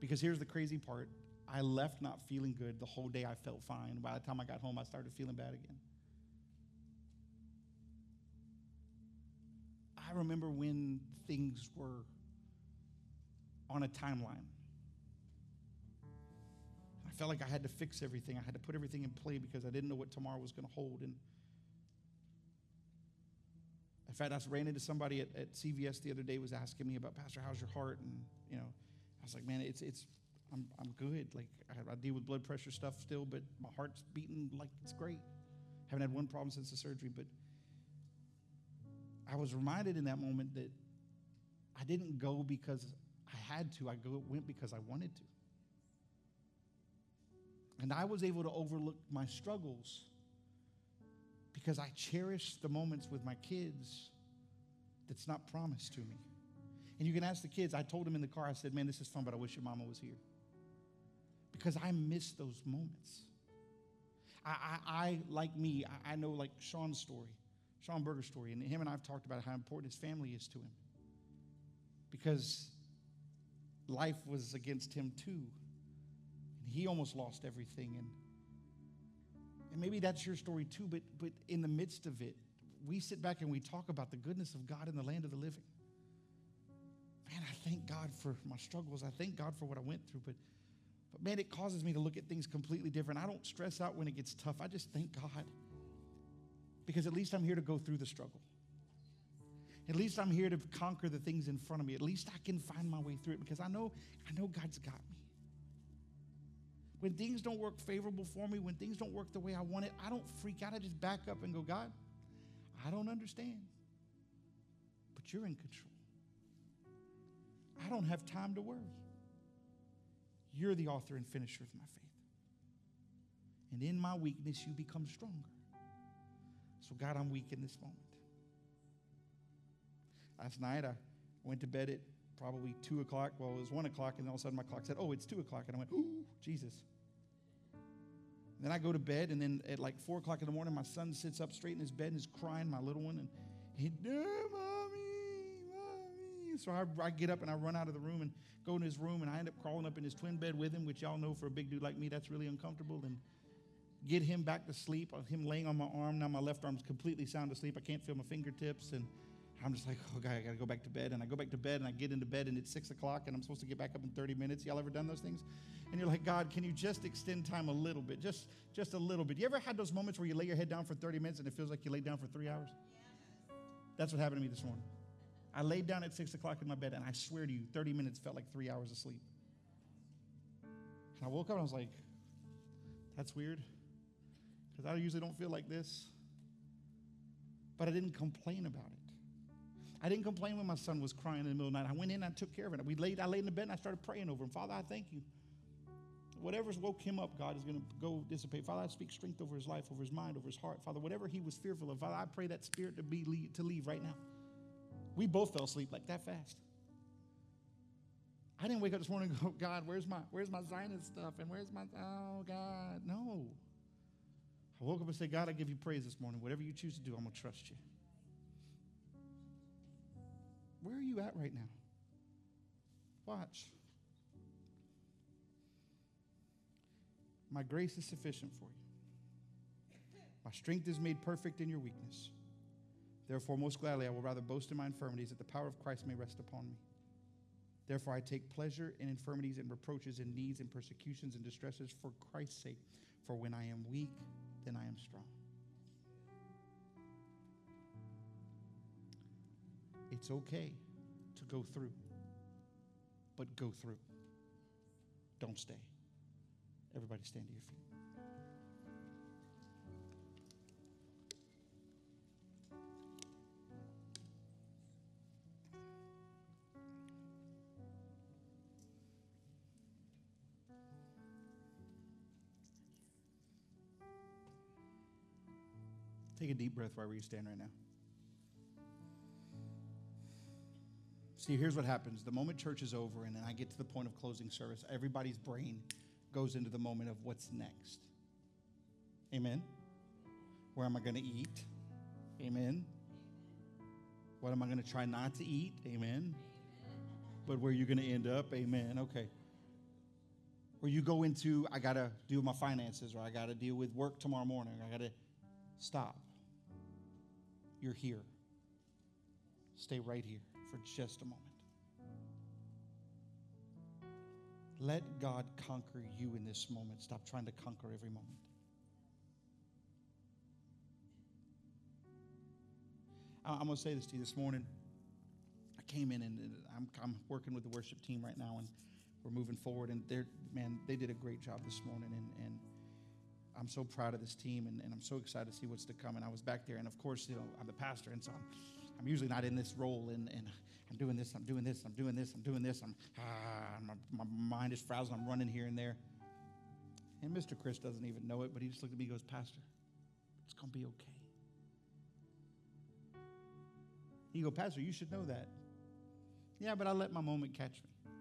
Because here's the crazy part I left not feeling good. The whole day I felt fine. By the time I got home, I started feeling bad again. I remember when things were on a timeline felt like I had to fix everything. I had to put everything in play because I didn't know what tomorrow was going to hold. And in fact, I ran into somebody at, at CVS the other day was asking me about Pastor, how's your heart? And you know, I was like, man, it's it's I'm I'm good. Like I, I deal with blood pressure stuff still, but my heart's beating like it's great. Haven't had one problem since the surgery, but I was reminded in that moment that I didn't go because I had to. I go, went because I wanted to. And I was able to overlook my struggles because I cherish the moments with my kids that's not promised to me. And you can ask the kids, I told them in the car, I said, man, this is fun, but I wish your mama was here. Because I miss those moments. I, I, I like me, I, I, know like Sean's story, Sean Berger's story, and him and I have talked about how important his family is to him. Because life was against him too he almost lost everything. And, and maybe that's your story too, but, but in the midst of it, we sit back and we talk about the goodness of God in the land of the living. Man, I thank God for my struggles. I thank God for what I went through, but, but man, it causes me to look at things completely different. I don't stress out when it gets tough. I just thank God because at least I'm here to go through the struggle. At least I'm here to conquer the things in front of me. At least I can find my way through it because I know I know God's got me. When things don't work favorable for me, when things don't work the way I want it, I don't freak out. I just back up and go, God, I don't understand. But you're in control. I don't have time to worry. You're the author and finisher of my faith. And in my weakness, you become stronger. So, God, I'm weak in this moment. Last night, I went to bed at probably 2 o'clock. Well, it was 1 o'clock, and all of a sudden my clock said, Oh, it's 2 o'clock. And I went, Ooh, Jesus. And then I go to bed, and then at like 4 o'clock in the morning, my son sits up straight in his bed and is crying, my little one, and he, Mommy, Mommy. So I, I get up and I run out of the room and go in his room, and I end up crawling up in his twin bed with him, which y'all know for a big dude like me, that's really uncomfortable. And get him back to sleep, him laying on my arm. Now my left arm's completely sound asleep. I can't feel my fingertips. And I'm just like, oh, God, I got to go back to bed. And I go back to bed and I get into bed and it's six o'clock and I'm supposed to get back up in 30 minutes. Y'all ever done those things? And you're like, God, can you just extend time a little bit? Just, just a little bit. You ever had those moments where you lay your head down for 30 minutes and it feels like you laid down for three hours? That's what happened to me this morning. I laid down at six o'clock in my bed and I swear to you, 30 minutes felt like three hours of sleep. And I woke up and I was like, that's weird because I usually don't feel like this. But I didn't complain about it. I didn't complain when my son was crying in the middle of the night. I went in and I took care of it. We laid, I laid in the bed and I started praying over him. Father, I thank you. Whatever's woke him up, God is going to go dissipate. Father, I speak strength over his life, over his mind, over his heart. Father, whatever he was fearful of, Father, I pray that spirit to be to leave right now. We both fell asleep like that fast. I didn't wake up this morning and go, [laughs] God, where's my where's my Zionist stuff? And where's my oh God? No. I woke up and said, God, I give you praise this morning. Whatever you choose to do, I'm gonna trust you. Where are you at right now? Watch. My grace is sufficient for you. My strength is made perfect in your weakness. Therefore, most gladly, I will rather boast in my infirmities that the power of Christ may rest upon me. Therefore, I take pleasure in infirmities and reproaches and needs and persecutions and distresses for Christ's sake. For when I am weak, then I am strong. It's okay to go through, but go through. Don't stay. Everybody stand to your feet. Take a deep breath wherever you stand right now. See, here's what happens. The moment church is over and then I get to the point of closing service, everybody's brain goes into the moment of what's next. Amen. Where am I going to eat? Amen. What am I going to try not to eat? Amen. But where are you're going to end up? Amen. Okay. Where you go into, I got to deal with my finances or I got to deal with work tomorrow morning. I got to stop. You're here. Stay right here for just a moment. Let God conquer you in this moment. Stop trying to conquer every moment. I'm going to say this to you this morning. I came in and I'm, I'm working with the worship team right now, and we're moving forward. And they're, man, they did a great job this morning. And, and I'm so proud of this team, and, and I'm so excited to see what's to come. And I was back there, and of course, you know, I'm the pastor, and so I'm, I'm usually not in this role, and, and I'm doing this, I'm doing this, I'm doing this, I'm doing this. I'm, ah, my, my mind is frazzled. I'm running here and there. And Mr. Chris doesn't even know it, but he just looked at me and goes, Pastor, it's going to be okay. He go, Pastor, you should know that. Yeah, but I let my moment catch me.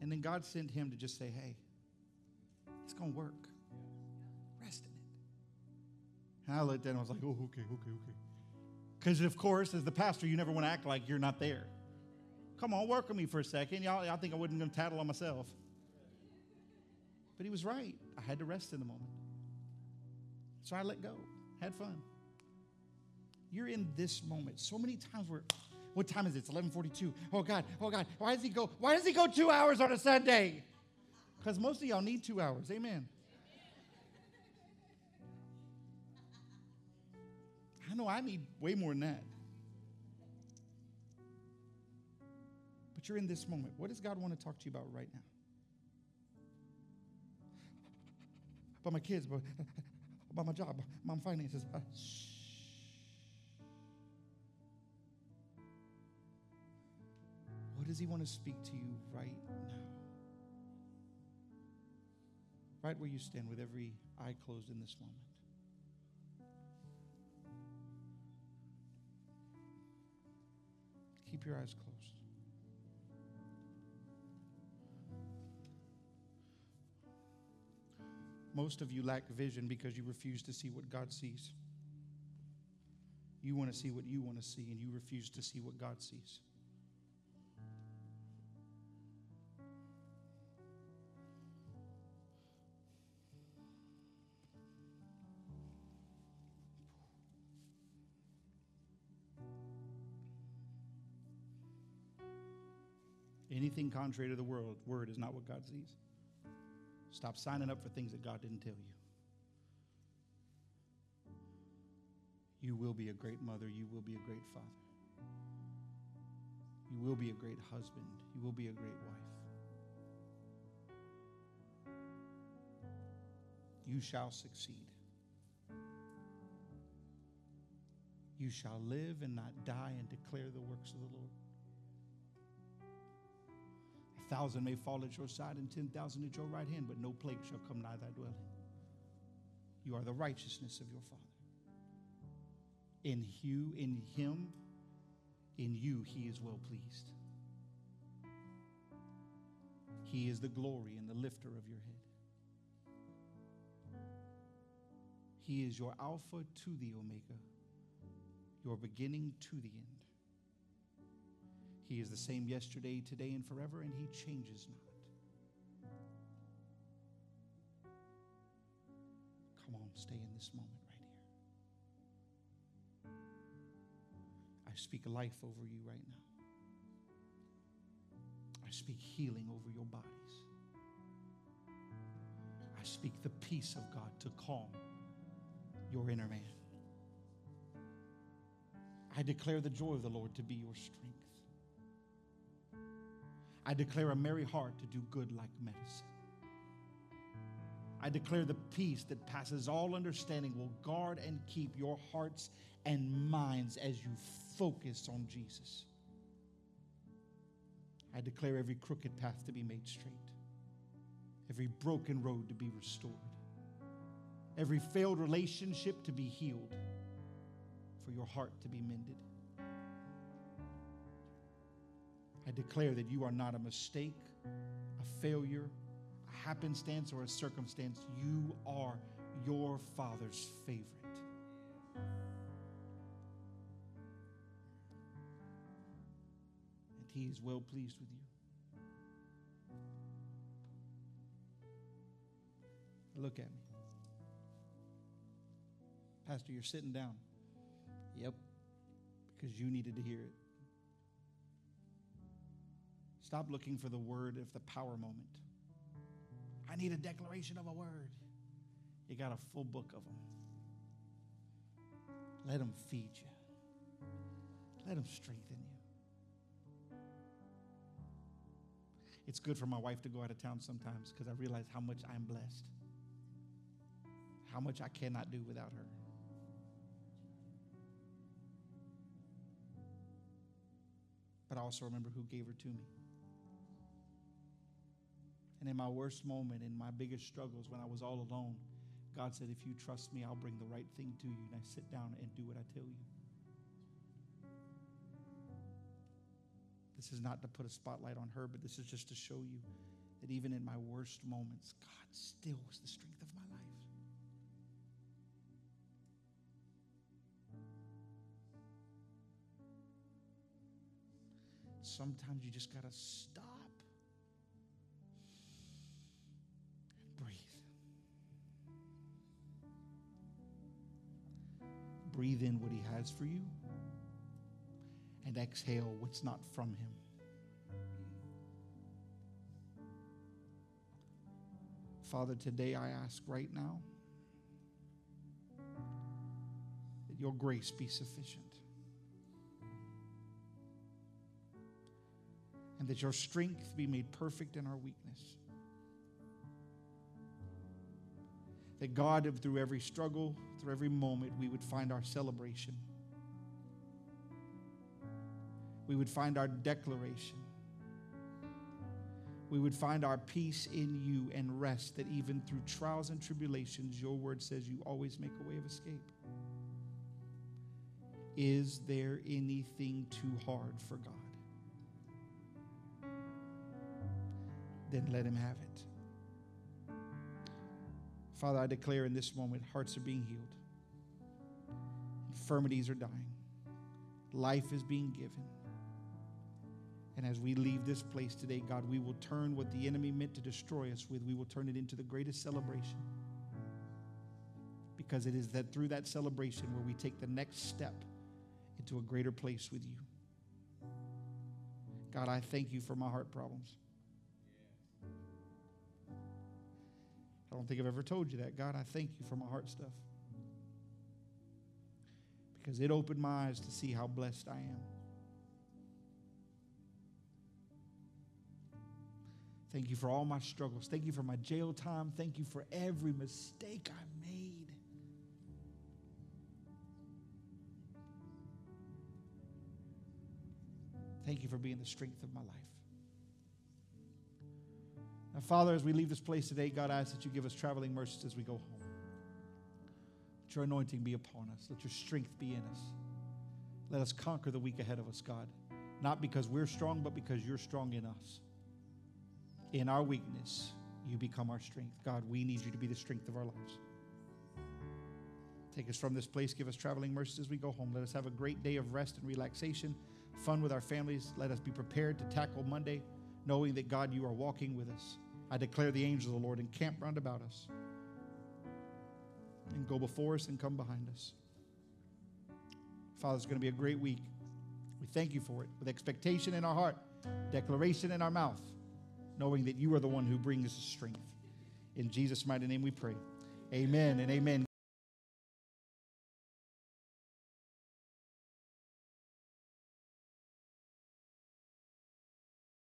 And then God sent him to just say, hey, it's going to work. Rest in it. And I looked at him, I was like, oh, okay, okay, okay. Because, of course, as the pastor, you never want to act like you're not there. Come on, work with me for a second. Y'all, y'all think I wouldn't going to tattle on myself. But he was right. I had to rest in the moment. So I let go, had fun. You're in this moment. So many times we're, what time is it? It's 1142. Oh God, oh God, why does he go, why does he go two hours on a Sunday? Because most of y'all need two hours. Amen. Know I need way more than that. But you're in this moment. What does God want to talk to you about right now? About my kids, about, [laughs] about my job, about my finances. Uh, what does He want to speak to you right now? Right where you stand with every eye closed in this moment. Keep your eyes closed. Most of you lack vision because you refuse to see what God sees. You want to see what you want to see, and you refuse to see what God sees. Anything contrary to the world, word is not what God sees. Stop signing up for things that God didn't tell you. You will be a great mother. You will be a great father. You will be a great husband. You will be a great wife. You shall succeed. You shall live and not die and declare the works of the Lord. Thousand may fall at your side and ten thousand at your right hand, but no plague shall come nigh thy dwelling. You are the righteousness of your Father. In you, in him, in you, he is well pleased. He is the glory and the lifter of your head. He is your Alpha to the Omega, your beginning to the end. He is the same yesterday, today, and forever, and He changes not. Come on, stay in this moment right here. I speak life over you right now. I speak healing over your bodies. I speak the peace of God to calm your inner man. I declare the joy of the Lord to be your strength. I declare a merry heart to do good like medicine. I declare the peace that passes all understanding will guard and keep your hearts and minds as you focus on Jesus. I declare every crooked path to be made straight, every broken road to be restored, every failed relationship to be healed, for your heart to be mended. I declare that you are not a mistake, a failure, a happenstance, or a circumstance. You are your Father's favorite. And He is well pleased with you. Look at me. Pastor, you're sitting down. Yep, because you needed to hear it. Stop looking for the word of the power moment. I need a declaration of a word. You got a full book of them. Let them feed you, let them strengthen you. It's good for my wife to go out of town sometimes because I realize how much I'm blessed, how much I cannot do without her. But I also remember who gave her to me. And in my worst moment, in my biggest struggles, when I was all alone, God said, If you trust me, I'll bring the right thing to you. And I sit down and do what I tell you. This is not to put a spotlight on her, but this is just to show you that even in my worst moments, God still was the strength of my life. Sometimes you just got to stop Breathe in what He has for you and exhale what's not from Him. Father, today I ask right now that your grace be sufficient. and that your strength be made perfect in our weakness. That God, through every struggle, through every moment, we would find our celebration. We would find our declaration. We would find our peace in you and rest that even through trials and tribulations, your word says you always make a way of escape. Is there anything too hard for God? then let him have it. Father, I declare in this moment hearts are being healed, infirmities are dying, life is being given. And as we leave this place today, God, we will turn what the enemy meant to destroy us with, we will turn it into the greatest celebration. Because it is that through that celebration where we take the next step into a greater place with you. God, I thank you for my heart problems. I don't think I've ever told you that. God, I thank you for my heart stuff because it opened my eyes to see how blessed I am. Thank you for all my struggles. Thank you for my jail time. Thank you for every mistake I made. Thank you for being the strength of my life. Now, Father, as we leave this place today, God, I ask that you give us traveling mercies as we go home. Let your anointing be upon us. Let your strength be in us. Let us conquer the week ahead of us, God. Not because we're strong, but because you're strong in us. In our weakness, you become our strength. God, we need you to be the strength of our lives. Take us from this place. Give us traveling mercies as we go home. Let us have a great day of rest and relaxation, fun with our families. Let us be prepared to tackle Monday, knowing that, God, you are walking with us. I declare the angels of the Lord encamp round about us and go before us and come behind us. Father, it's going to be a great week. We thank you for it with expectation in our heart, declaration in our mouth, knowing that you are the one who brings us strength. In Jesus' mighty name we pray. Amen and amen.